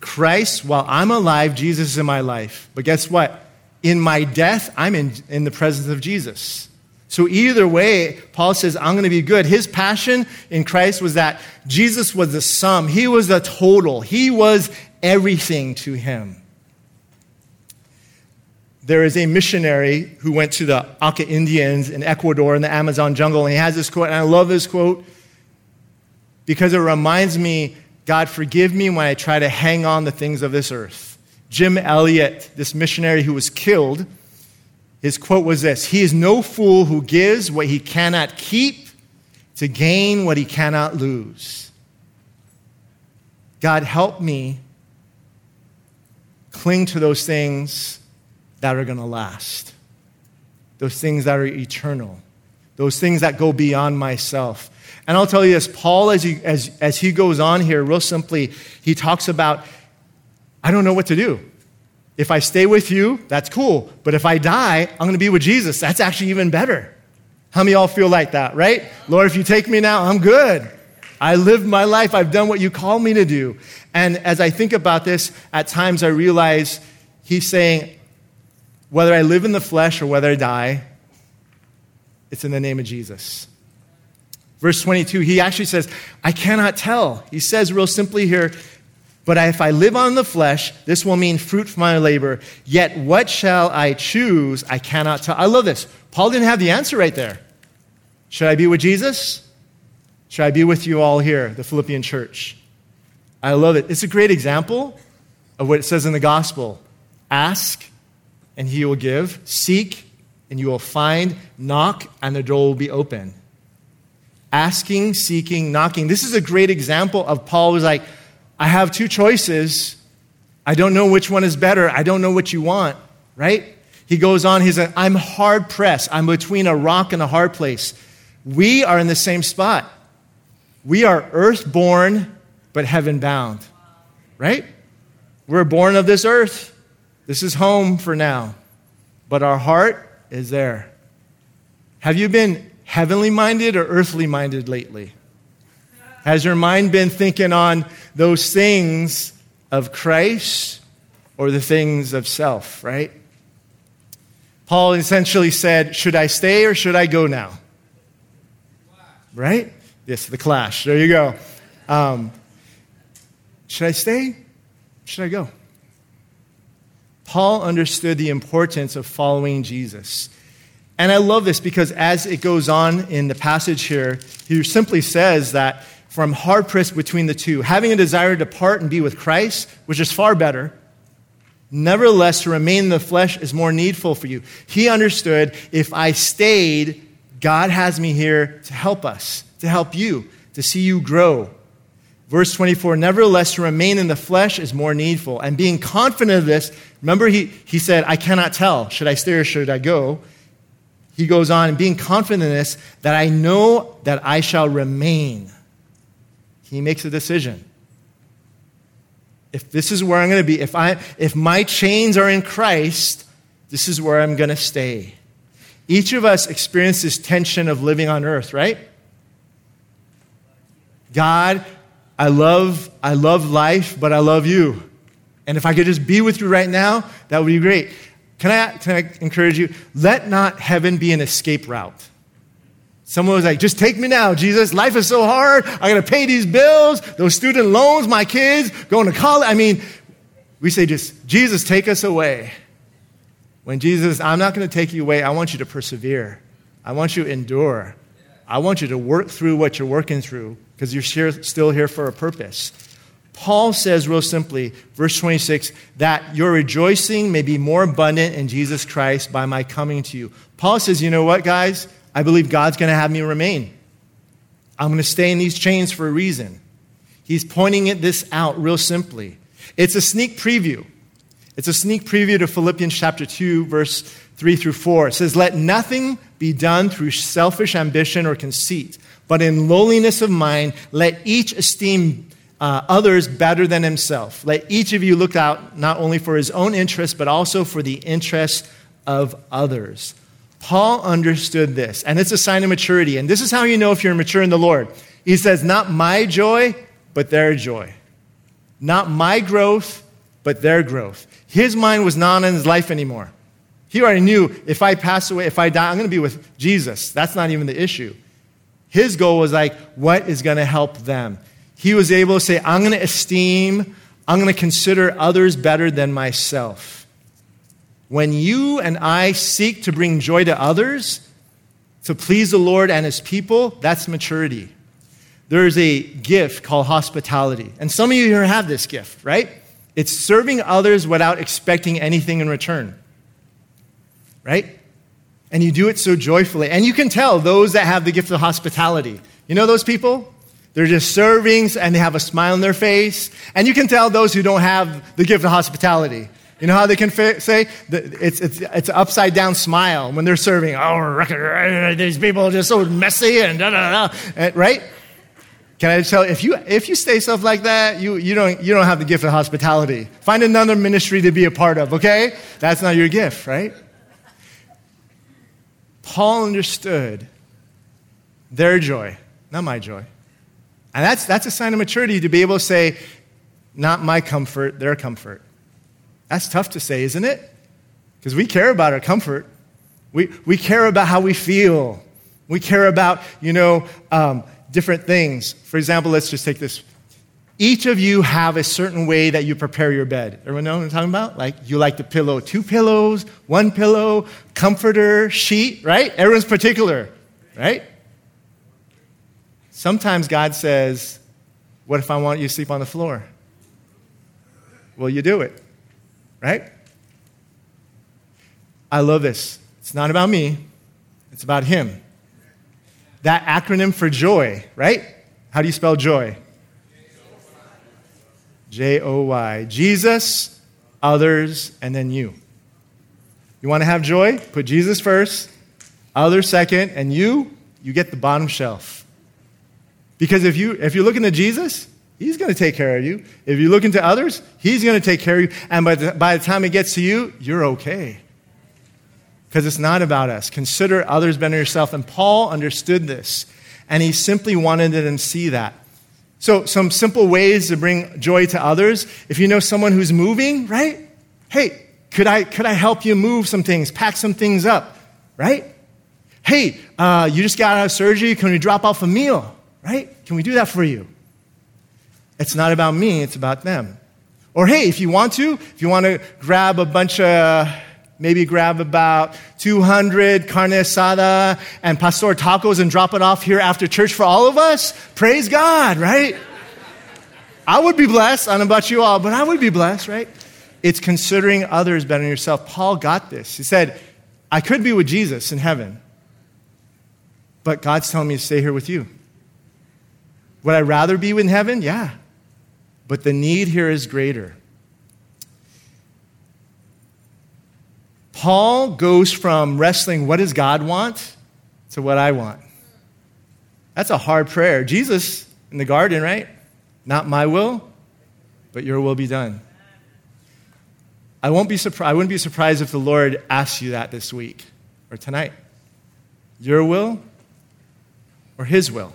Christ, while I'm alive, Jesus is in my life. But guess what? In my death, I'm in, in the presence of Jesus. So either way, Paul says, I'm going to be good. His passion in Christ was that Jesus was the sum, he was the total, he was everything to him there is a missionary who went to the Auca Indians in Ecuador in the Amazon jungle, and he has this quote, and I love this quote because it reminds me God, forgive me when I try to hang on the things of this earth. Jim Elliot, this missionary who was killed, his quote was this He is no fool who gives what he cannot keep to gain what he cannot lose. God, help me cling to those things that are going to last, those things that are eternal, those things that go beyond myself. And I'll tell you this Paul, as he, as, as he goes on here, real simply, he talks about, I don't know what to do. If I stay with you, that's cool. But if I die, I'm going to be with Jesus. That's actually even better. How many y'all feel like that, right? Lord, if you take me now, I'm good. I lived my life. I've done what you call me to do. And as I think about this, at times I realize he's saying, whether I live in the flesh or whether I die, it's in the name of Jesus. Verse 22, he actually says, I cannot tell. He says real simply here, but if I live on the flesh, this will mean fruit from my labor. Yet what shall I choose? I cannot tell. I love this. Paul didn't have the answer right there. Should I be with Jesus? Should I be with you all here, the Philippian church? I love it. It's a great example of what it says in the gospel ask and he will give. Seek, and you will find. Knock, and the door will be open. Asking, seeking, knocking. This is a great example of Paul was like, I have two choices. I don't know which one is better. I don't know what you want, right? He goes on, he's like, I'm hard pressed. I'm between a rock and a hard place. We are in the same spot. We are earth born, but heaven bound, right? We're born of this earth. This is home for now, but our heart is there. Have you been heavenly minded or earthly minded lately? Has your mind been thinking on those things of Christ or the things of self, right? Paul essentially said, Should I stay or should I go now? Right? Yes, the clash. There you go. Um, should I stay? Should I go? Paul understood the importance of following Jesus. And I love this because as it goes on in the passage here, he simply says that from hard pressed between the two, having a desire to part and be with Christ, which is far better, nevertheless to remain in the flesh is more needful for you. He understood if I stayed, God has me here to help us, to help you, to see you grow. Verse 24, nevertheless, to remain in the flesh is more needful. And being confident of this, remember he, he said, I cannot tell. Should I stay or should I go? He goes on, and being confident in this, that I know that I shall remain. He makes a decision. If this is where I'm going to be, if, I, if my chains are in Christ, this is where I'm going to stay. Each of us experiences tension of living on earth, right? God, I love, I love life, but I love you. And if I could just be with you right now, that would be great. Can I, can I encourage you? Let not heaven be an escape route. Someone was like, just take me now, Jesus. Life is so hard. I got to pay these bills, those student loans, my kids, going to college. I mean, we say just, Jesus, take us away. When Jesus, I'm not going to take you away. I want you to persevere. I want you to endure. I want you to work through what you're working through because you're still here for a purpose. Paul says, real simply, verse 26, that your rejoicing may be more abundant in Jesus Christ by my coming to you. Paul says, you know what, guys? I believe God's going to have me remain. I'm going to stay in these chains for a reason. He's pointing this out real simply. It's a sneak preview. It's a sneak preview to Philippians chapter 2, verse 3 through 4. It says, Let nothing be done through selfish ambition or conceit, but in lowliness of mind, let each esteem uh, others better than himself. Let each of you look out not only for his own interests, but also for the interests of others. Paul understood this, and it's a sign of maturity. And this is how you know if you're mature in the Lord. He says, Not my joy, but their joy. Not my growth, but their growth. His mind was not in his life anymore. He already knew if I pass away, if I die, I'm going to be with Jesus. That's not even the issue. His goal was like, what is going to help them? He was able to say, I'm going to esteem, I'm going to consider others better than myself. When you and I seek to bring joy to others, to please the Lord and his people, that's maturity. There's a gift called hospitality. And some of you here have this gift, right? It's serving others without expecting anything in return, right? And you do it so joyfully. And you can tell those that have the gift of hospitality. You know those people? They're just serving and they have a smile on their face. And you can tell those who don't have the gift of hospitality. You know how they can say? It's, it's, it's an upside down smile when they're serving. Oh, these people are just so messy and da da da. Eh, right? Can I tell you, if you, if you say stuff like that, you, you, don't, you don't have the gift of hospitality. Find another ministry to be a part of, okay? That's not your gift, right? Paul understood their joy, not my joy. And that's, that's a sign of maturity to be able to say, not my comfort, their comfort. That's tough to say, isn't it? Because we care about our comfort. We, we care about how we feel. We care about, you know, um, different things. For example, let's just take this. Each of you have a certain way that you prepare your bed. Everyone know what I'm talking about? Like you like the pillow two pillows, one pillow, comforter, sheet, right? Everyone's particular, right? Sometimes God says, What if I want you to sleep on the floor? Well, you do it right? I love this. It's not about me, it's about Him. That acronym for joy, right? How do you spell joy? J O Y. Jesus, others, and then you. You want to have joy? Put Jesus first, others second, and you, you get the bottom shelf. Because if, you, if you're looking at Jesus, He's going to take care of you. If you look into others, He's going to take care of you. And by the, by the time it gets to you, you're okay. because it's not about us. Consider others better than yourself. And Paul understood this, and he simply wanted them to see that. So, some simple ways to bring joy to others. If you know someone who's moving, right? Hey, could I, could I help you move some things, pack some things up, right? Hey, uh, you just got out of surgery. Can we drop off a meal, right? Can we do that for you? It's not about me, it's about them. Or hey, if you want to, if you want to grab a bunch of, maybe grab about 200 carne asada and pastor tacos and drop it off here after church for all of us, praise God, right? I would be blessed. I don't know about you all, but I would be blessed, right? It's considering others better than yourself. Paul got this. He said, I could be with Jesus in heaven, but God's telling me to stay here with you. Would I rather be in heaven? Yeah. But the need here is greater. Paul goes from wrestling, what does God want, to what I want. That's a hard prayer. Jesus in the garden, right? Not my will, but your will be done. I, won't be surpri- I wouldn't be surprised if the Lord asks you that this week or tonight. Your will or His will?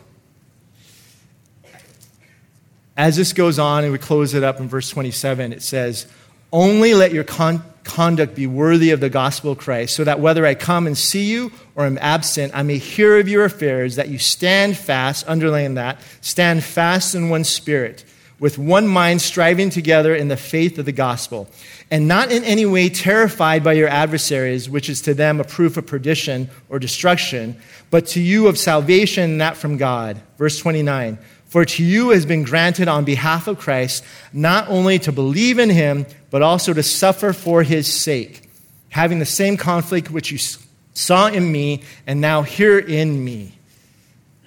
As this goes on, and we close it up in verse 27, it says, Only let your con- conduct be worthy of the gospel of Christ, so that whether I come and see you or am absent, I may hear of your affairs, that you stand fast, underline that, stand fast in one spirit, with one mind striving together in the faith of the gospel, and not in any way terrified by your adversaries, which is to them a proof of perdition or destruction, but to you of salvation, not from God. Verse 29. For to you has been granted on behalf of Christ not only to believe in him, but also to suffer for his sake, having the same conflict which you saw in me and now hear in me.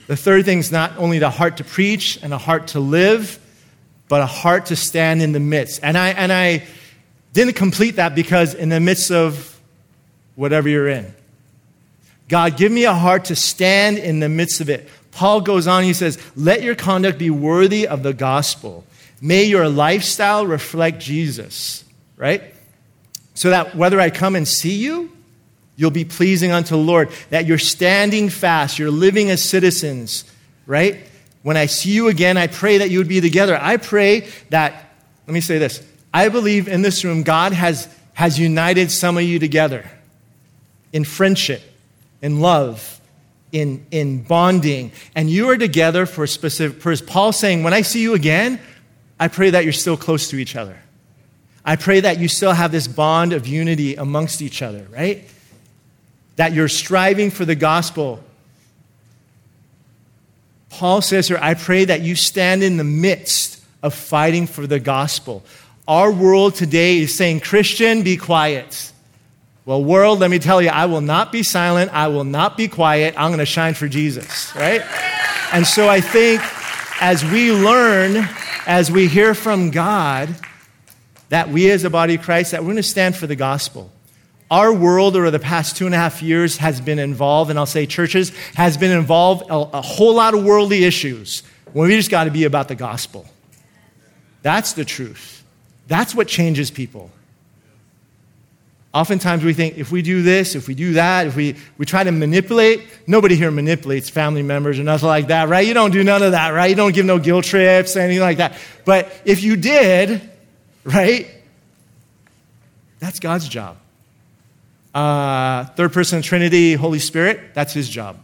The third thing is not only the heart to preach and a heart to live, but a heart to stand in the midst. And I, and I didn't complete that because in the midst of whatever you're in, God, give me a heart to stand in the midst of it. Paul goes on, he says, Let your conduct be worthy of the gospel. May your lifestyle reflect Jesus, right? So that whether I come and see you, you'll be pleasing unto the Lord. That you're standing fast, you're living as citizens, right? When I see you again, I pray that you would be together. I pray that, let me say this I believe in this room, God has, has united some of you together in friendship, in love, in, in bonding, and you are together for specific purpose. Paul saying, When I see you again, I pray that you're still close to each other. I pray that you still have this bond of unity amongst each other, right? That you're striving for the gospel. Paul says here, I pray that you stand in the midst of fighting for the gospel. Our world today is saying, Christian, be quiet. Well, world, let me tell you, I will not be silent. I will not be quiet. I'm going to shine for Jesus, right? And so I think as we learn, as we hear from God, that we as a body of Christ, that we're going to stand for the gospel. Our world over the past two and a half years has been involved, and I'll say churches, has been involved a, a whole lot of worldly issues when we just got to be about the gospel. That's the truth. That's what changes people. Oftentimes we think if we do this, if we do that, if we, we try to manipulate, nobody here manipulates family members or nothing like that, right? You don't do none of that, right? You don't give no guilt trips anything like that. But if you did, right, that's God's job. Uh, third person Trinity, Holy Spirit, that's his job.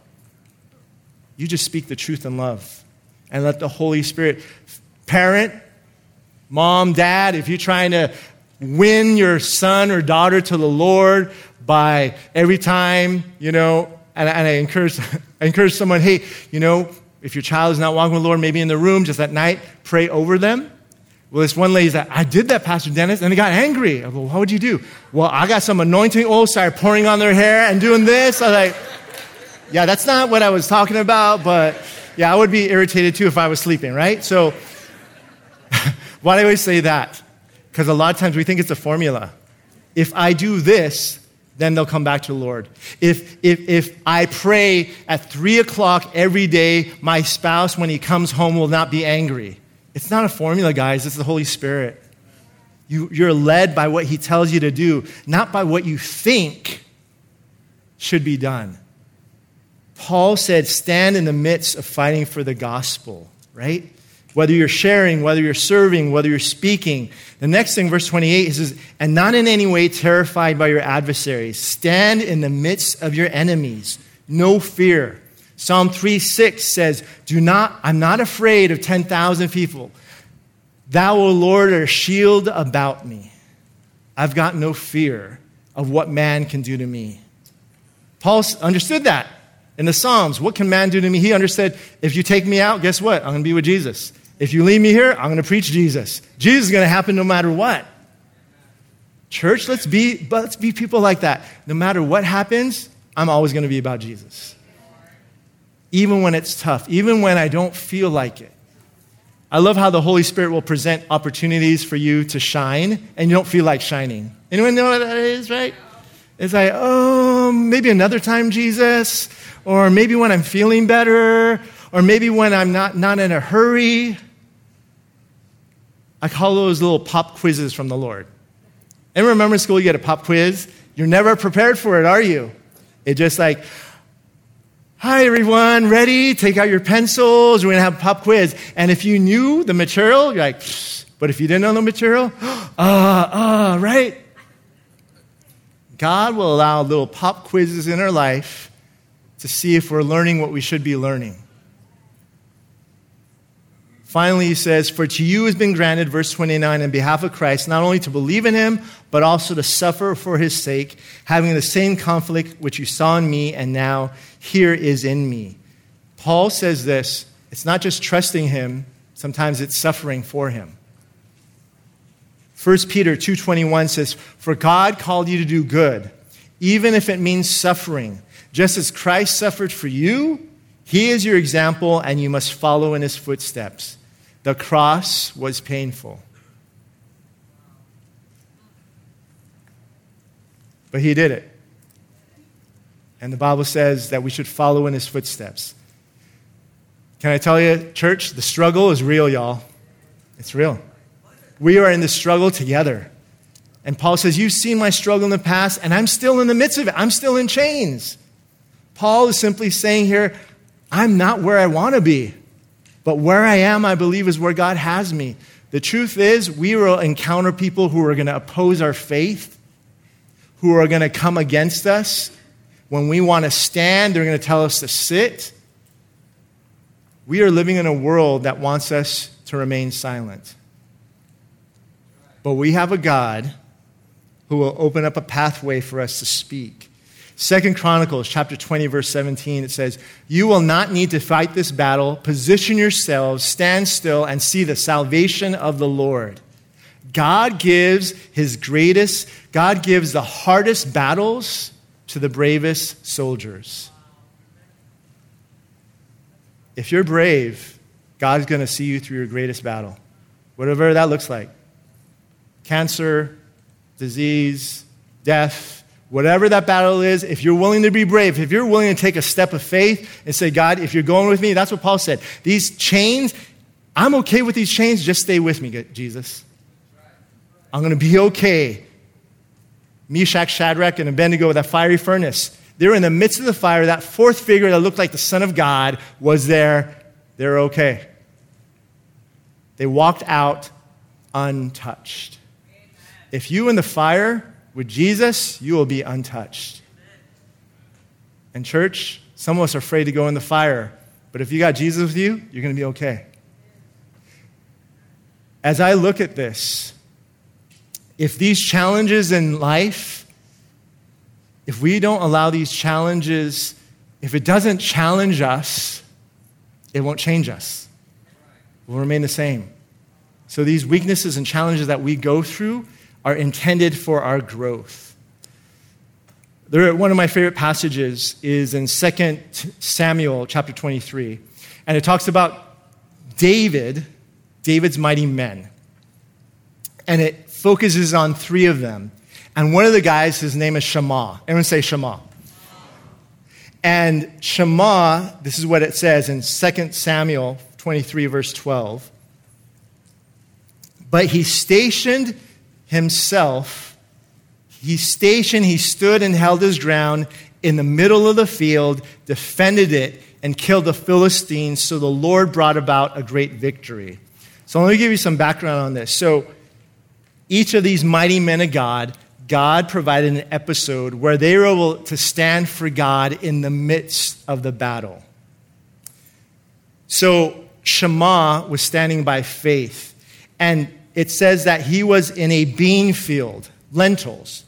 You just speak the truth in love and let the Holy Spirit, parent, mom, dad, if you're trying to win your son or daughter to the Lord by every time, you know, and, and I, encourage, *laughs* I encourage someone, hey, you know, if your child is not walking with the Lord, maybe in the room, just at night, pray over them. Well, this one lady said, I did that, Pastor Dennis, and they got angry. I go, what would you do? Well, I got some anointing oil, started pouring on their hair and doing this. I was like, yeah, that's not what I was talking about, but yeah, I would be irritated too if I was sleeping, right? So, *laughs* why do I always say that? Because a lot of times we think it's a formula. If I do this, then they'll come back to the Lord. If, if, if I pray at three o'clock every day, my spouse, when he comes home, will not be angry. It's not a formula, guys, it's the Holy Spirit. You, you're led by what he tells you to do, not by what you think should be done. Paul said, stand in the midst of fighting for the gospel, right? Whether you're sharing, whether you're serving, whether you're speaking. The next thing, verse 28, says, and not in any way terrified by your adversaries. Stand in the midst of your enemies. No fear. Psalm 3 6 says, Do not, I'm not afraid of 10,000 people. Thou, O Lord, are a shield about me. I've got no fear of what man can do to me. Paul understood that in the Psalms. What can man do to me? He understood if you take me out, guess what? I'm going to be with Jesus. If you leave me here, I'm going to preach Jesus. Jesus is going to happen no matter what. Church, let's be, let's be people like that. No matter what happens, I'm always going to be about Jesus. Even when it's tough, even when I don't feel like it. I love how the Holy Spirit will present opportunities for you to shine and you don't feel like shining. Anyone know what that is, right? It's like, oh, maybe another time, Jesus, or maybe when I'm feeling better, or maybe when I'm not, not in a hurry. I call those little pop quizzes from the Lord. And remember school, you get a pop quiz? You're never prepared for it, are you? It's just like, hi everyone, ready? Take out your pencils. We're going to have a pop quiz. And if you knew the material, you're like, Psh. but if you didn't know the material, ah, *gasps* ah, uh, uh, right? God will allow little pop quizzes in our life to see if we're learning what we should be learning. Finally, he says, For to you has been granted, verse 29, in behalf of Christ, not only to believe in him, but also to suffer for his sake, having the same conflict which you saw in me and now here is in me. Paul says this it's not just trusting him, sometimes it's suffering for him. 1 Peter 2:21 says, "For God called you to do good, even if it means suffering. Just as Christ suffered for you, he is your example and you must follow in his footsteps." The cross was painful. But he did it. And the Bible says that we should follow in his footsteps. Can I tell you, church, the struggle is real, y'all. It's real. We are in this struggle together. And Paul says, You've seen my struggle in the past, and I'm still in the midst of it. I'm still in chains. Paul is simply saying here, I'm not where I want to be. But where I am, I believe, is where God has me. The truth is, we will encounter people who are going to oppose our faith, who are going to come against us. When we want to stand, they're going to tell us to sit. We are living in a world that wants us to remain silent. But we have a God who will open up a pathway for us to speak. Second Chronicles chapter 20 verse 17 it says, "You will not need to fight this battle. Position yourselves, stand still and see the salvation of the Lord." God gives his greatest, God gives the hardest battles to the bravest soldiers. If you're brave, God's going to see you through your greatest battle. Whatever that looks like. Cancer, disease, death, Whatever that battle is, if you're willing to be brave, if you're willing to take a step of faith and say, God, if you're going with me, that's what Paul said. These chains, I'm okay with these chains, just stay with me, Jesus. I'm going to be okay. Meshach, Shadrach, and Abednego with that fiery furnace. They were in the midst of the fire. That fourth figure that looked like the Son of God was there. They're okay. They walked out untouched. If you in the fire, with Jesus, you will be untouched. And, church, some of us are afraid to go in the fire, but if you got Jesus with you, you're going to be okay. As I look at this, if these challenges in life, if we don't allow these challenges, if it doesn't challenge us, it won't change us. We'll remain the same. So, these weaknesses and challenges that we go through, are intended for our growth. There, one of my favorite passages is in 2 Samuel chapter 23, and it talks about David, David's mighty men. And it focuses on three of them. And one of the guys, his name is Shammah. Everyone say Shammah. And Shammah, this is what it says in 2 Samuel 23, verse 12. But he stationed himself, he stationed, he stood and held his ground in the middle of the field, defended it, and killed the Philistines. So the Lord brought about a great victory. So let me give you some background on this. So each of these mighty men of God, God provided an episode where they were able to stand for God in the midst of the battle. So Shammah was standing by faith, and it says that he was in a bean field, lentils.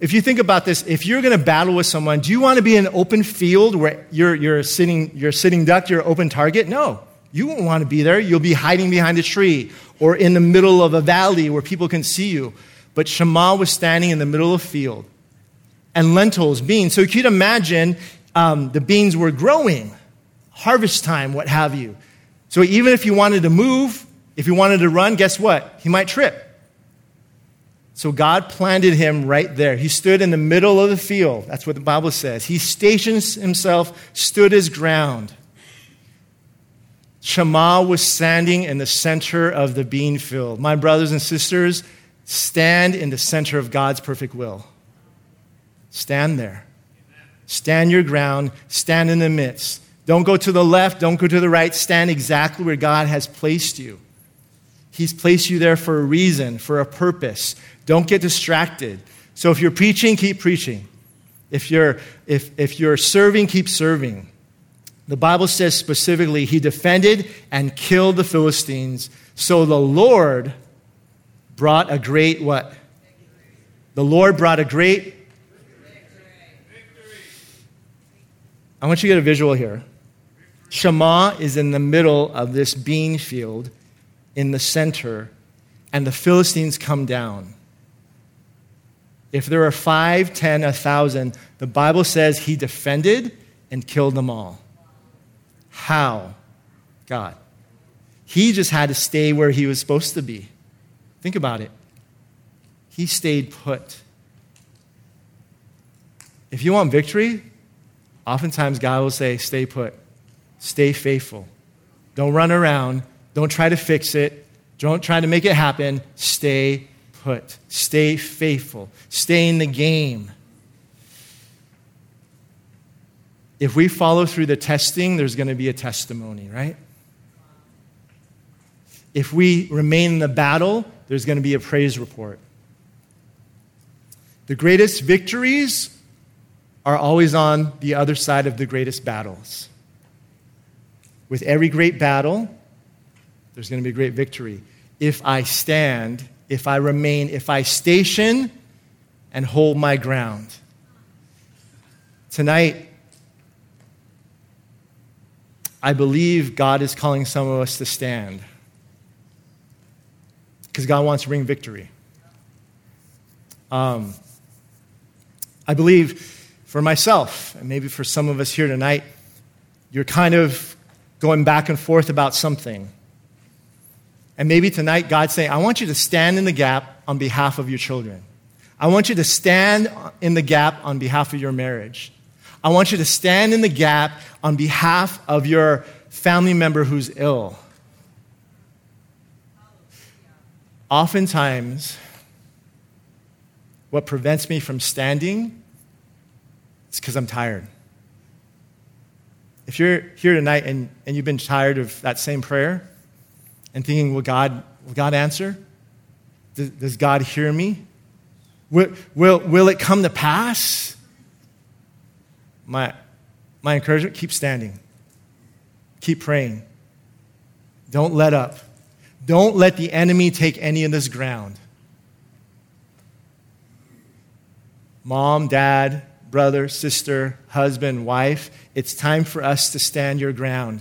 If you think about this, if you're going to battle with someone, do you want to be in an open field where you're, you're, sitting, you're sitting duck, you're open target? No. You won't want to be there. You'll be hiding behind a tree or in the middle of a valley where people can see you. But Shammah was standing in the middle of a field and lentils, beans. So you could imagine um, the beans were growing, harvest time, what have you. So even if you wanted to move, if he wanted to run, guess what? He might trip. So God planted him right there. He stood in the middle of the field. That's what the Bible says. He stationed himself, stood his ground. Shammah was standing in the center of the bean field. My brothers and sisters, stand in the center of God's perfect will. Stand there. Stand your ground. Stand in the midst. Don't go to the left. Don't go to the right. Stand exactly where God has placed you. He's placed you there for a reason, for a purpose. Don't get distracted. So if you're preaching, keep preaching. If you're, if, if you're serving, keep serving. The Bible says specifically, he defended and killed the Philistines. So the Lord brought a great what? The Lord brought a great. Victory. I want you to get a visual here. Shammah is in the middle of this bean field in the center, and the Philistines come down. If there are five, ten, a thousand, the Bible says he defended and killed them all. How? God. He just had to stay where he was supposed to be. Think about it. He stayed put. If you want victory, oftentimes God will say, stay put, stay faithful. Don't run around, don't try to fix it, don't try to make it happen. Stay put, stay faithful, stay in the game. if we follow through the testing, there's going to be a testimony, right? If we remain in the battle, there's going to be a praise report. The greatest victories are always on the other side of the greatest battles. With every great battle, there's going to be great victory. If I stand, if I remain, if I station and hold my ground. Tonight, I believe God is calling some of us to stand because God wants to bring victory. Um, I believe for myself, and maybe for some of us here tonight, you're kind of going back and forth about something. And maybe tonight God's saying, I want you to stand in the gap on behalf of your children. I want you to stand in the gap on behalf of your marriage. I want you to stand in the gap on behalf of your family member who's ill. Oftentimes, what prevents me from standing is because I'm tired. If you're here tonight and, and you've been tired of that same prayer and thinking, will God, will God answer? Does, God hear me? Will, will, will it come to pass? my, my encouragement keep standing, keep praying. Don't let up. Don't let the enemy take any of this ground. Mom, dad, brother, sister, husband, wife, it's time for us to stand your ground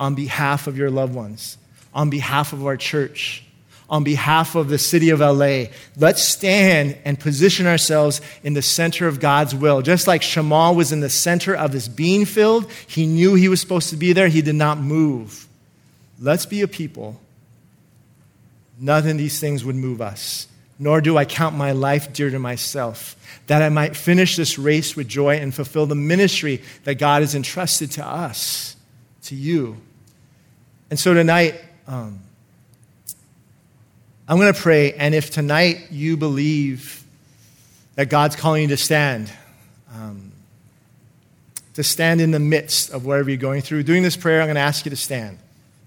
on behalf of your loved ones, on behalf of our church on behalf of the city of LA. Let's stand and position ourselves in the center of God's will. Just like Shammah was in the center of this bean field, he knew he was supposed to be there, he did not move. Let's be a people. Nothing these things would move us, nor do I count my life dear to myself, that I might finish this race with joy and fulfill the ministry that God has entrusted to us, to you. And so tonight, um, I'm going to pray, and if tonight you believe that God's calling you to stand, um, to stand in the midst of whatever you're going through. Doing this prayer, I'm going to ask you to stand.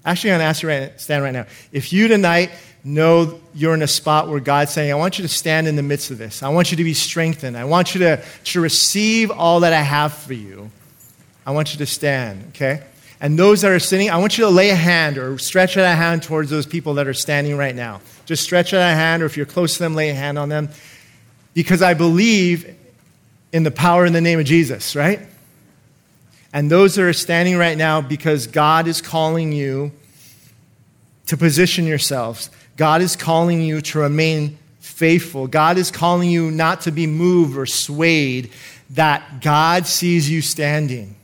Actually, I'm going to ask you to stand right now. If you tonight know you're in a spot where God's saying, I want you to stand in the midst of this. I want you to be strengthened. I want you to, to receive all that I have for you. I want you to stand, okay? And those that are sitting, I want you to lay a hand or stretch out a hand towards those people that are standing right now. Just stretch out a hand, or if you're close to them, lay a hand on them. Because I believe in the power in the name of Jesus, right? And those that are standing right now, because God is calling you to position yourselves God is calling you to remain faithful. God is calling you not to be moved or swayed, that God sees you standing.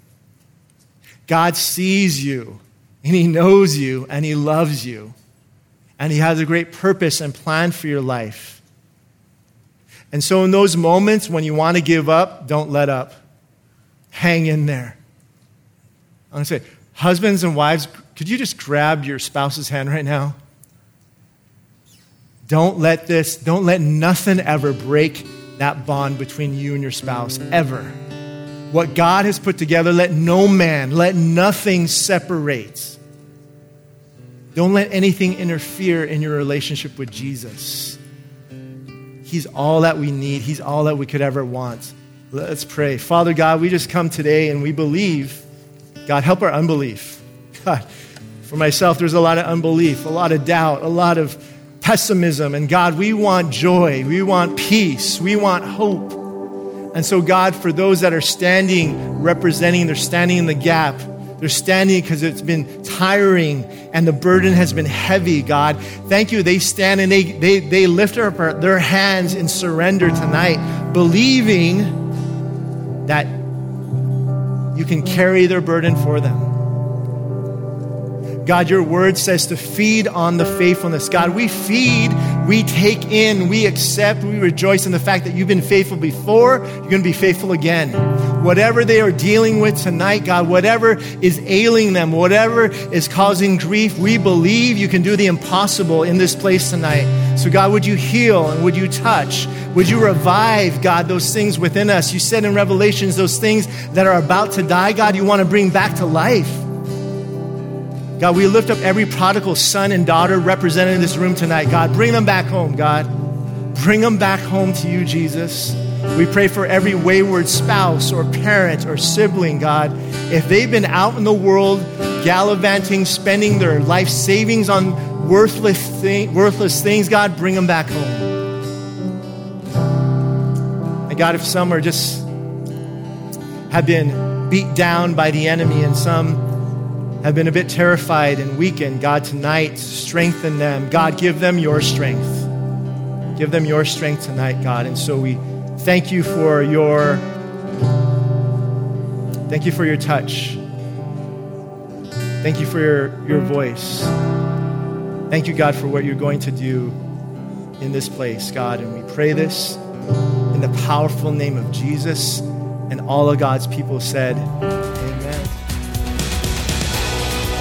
God sees you, and He knows you, and He loves you, and He has a great purpose and plan for your life. And so, in those moments when you want to give up, don't let up. Hang in there. I'm going to say, husbands and wives, could you just grab your spouse's hand right now? Don't let this, don't let nothing ever break that bond between you and your spouse, ever. What God has put together, let no man, let nothing separate. Don't let anything interfere in your relationship with Jesus. He's all that we need, He's all that we could ever want. Let's pray. Father God, we just come today and we believe. God, help our unbelief. God, for myself, there's a lot of unbelief, a lot of doubt, a lot of pessimism. And God, we want joy, we want peace, we want hope. And so, God, for those that are standing, representing, they're standing in the gap. They're standing because it's been tiring and the burden has been heavy, God. Thank you. They stand and they, they, they lift up their hands in surrender tonight, believing that you can carry their burden for them. God, your word says to feed on the faithfulness. God, we feed, we take in, we accept, we rejoice in the fact that you've been faithful before, you're going to be faithful again. Whatever they are dealing with tonight, God, whatever is ailing them, whatever is causing grief, we believe you can do the impossible in this place tonight. So, God, would you heal and would you touch? Would you revive, God, those things within us? You said in Revelations, those things that are about to die, God, you want to bring back to life. God, we lift up every prodigal son and daughter represented in this room tonight. God, bring them back home, God. Bring them back home to you, Jesus. We pray for every wayward spouse or parent or sibling, God. If they've been out in the world gallivanting, spending their life savings on worthless, thing, worthless things, God, bring them back home. And God, if some are just have been beat down by the enemy and some have been a bit terrified and weakened, God, tonight, strengthen them. God, give them your strength. Give them your strength tonight, God. And so we thank you for your thank you for your touch. Thank you for your, your voice. Thank you, God, for what you're going to do in this place, God. And we pray this in the powerful name of Jesus. And all of God's people said,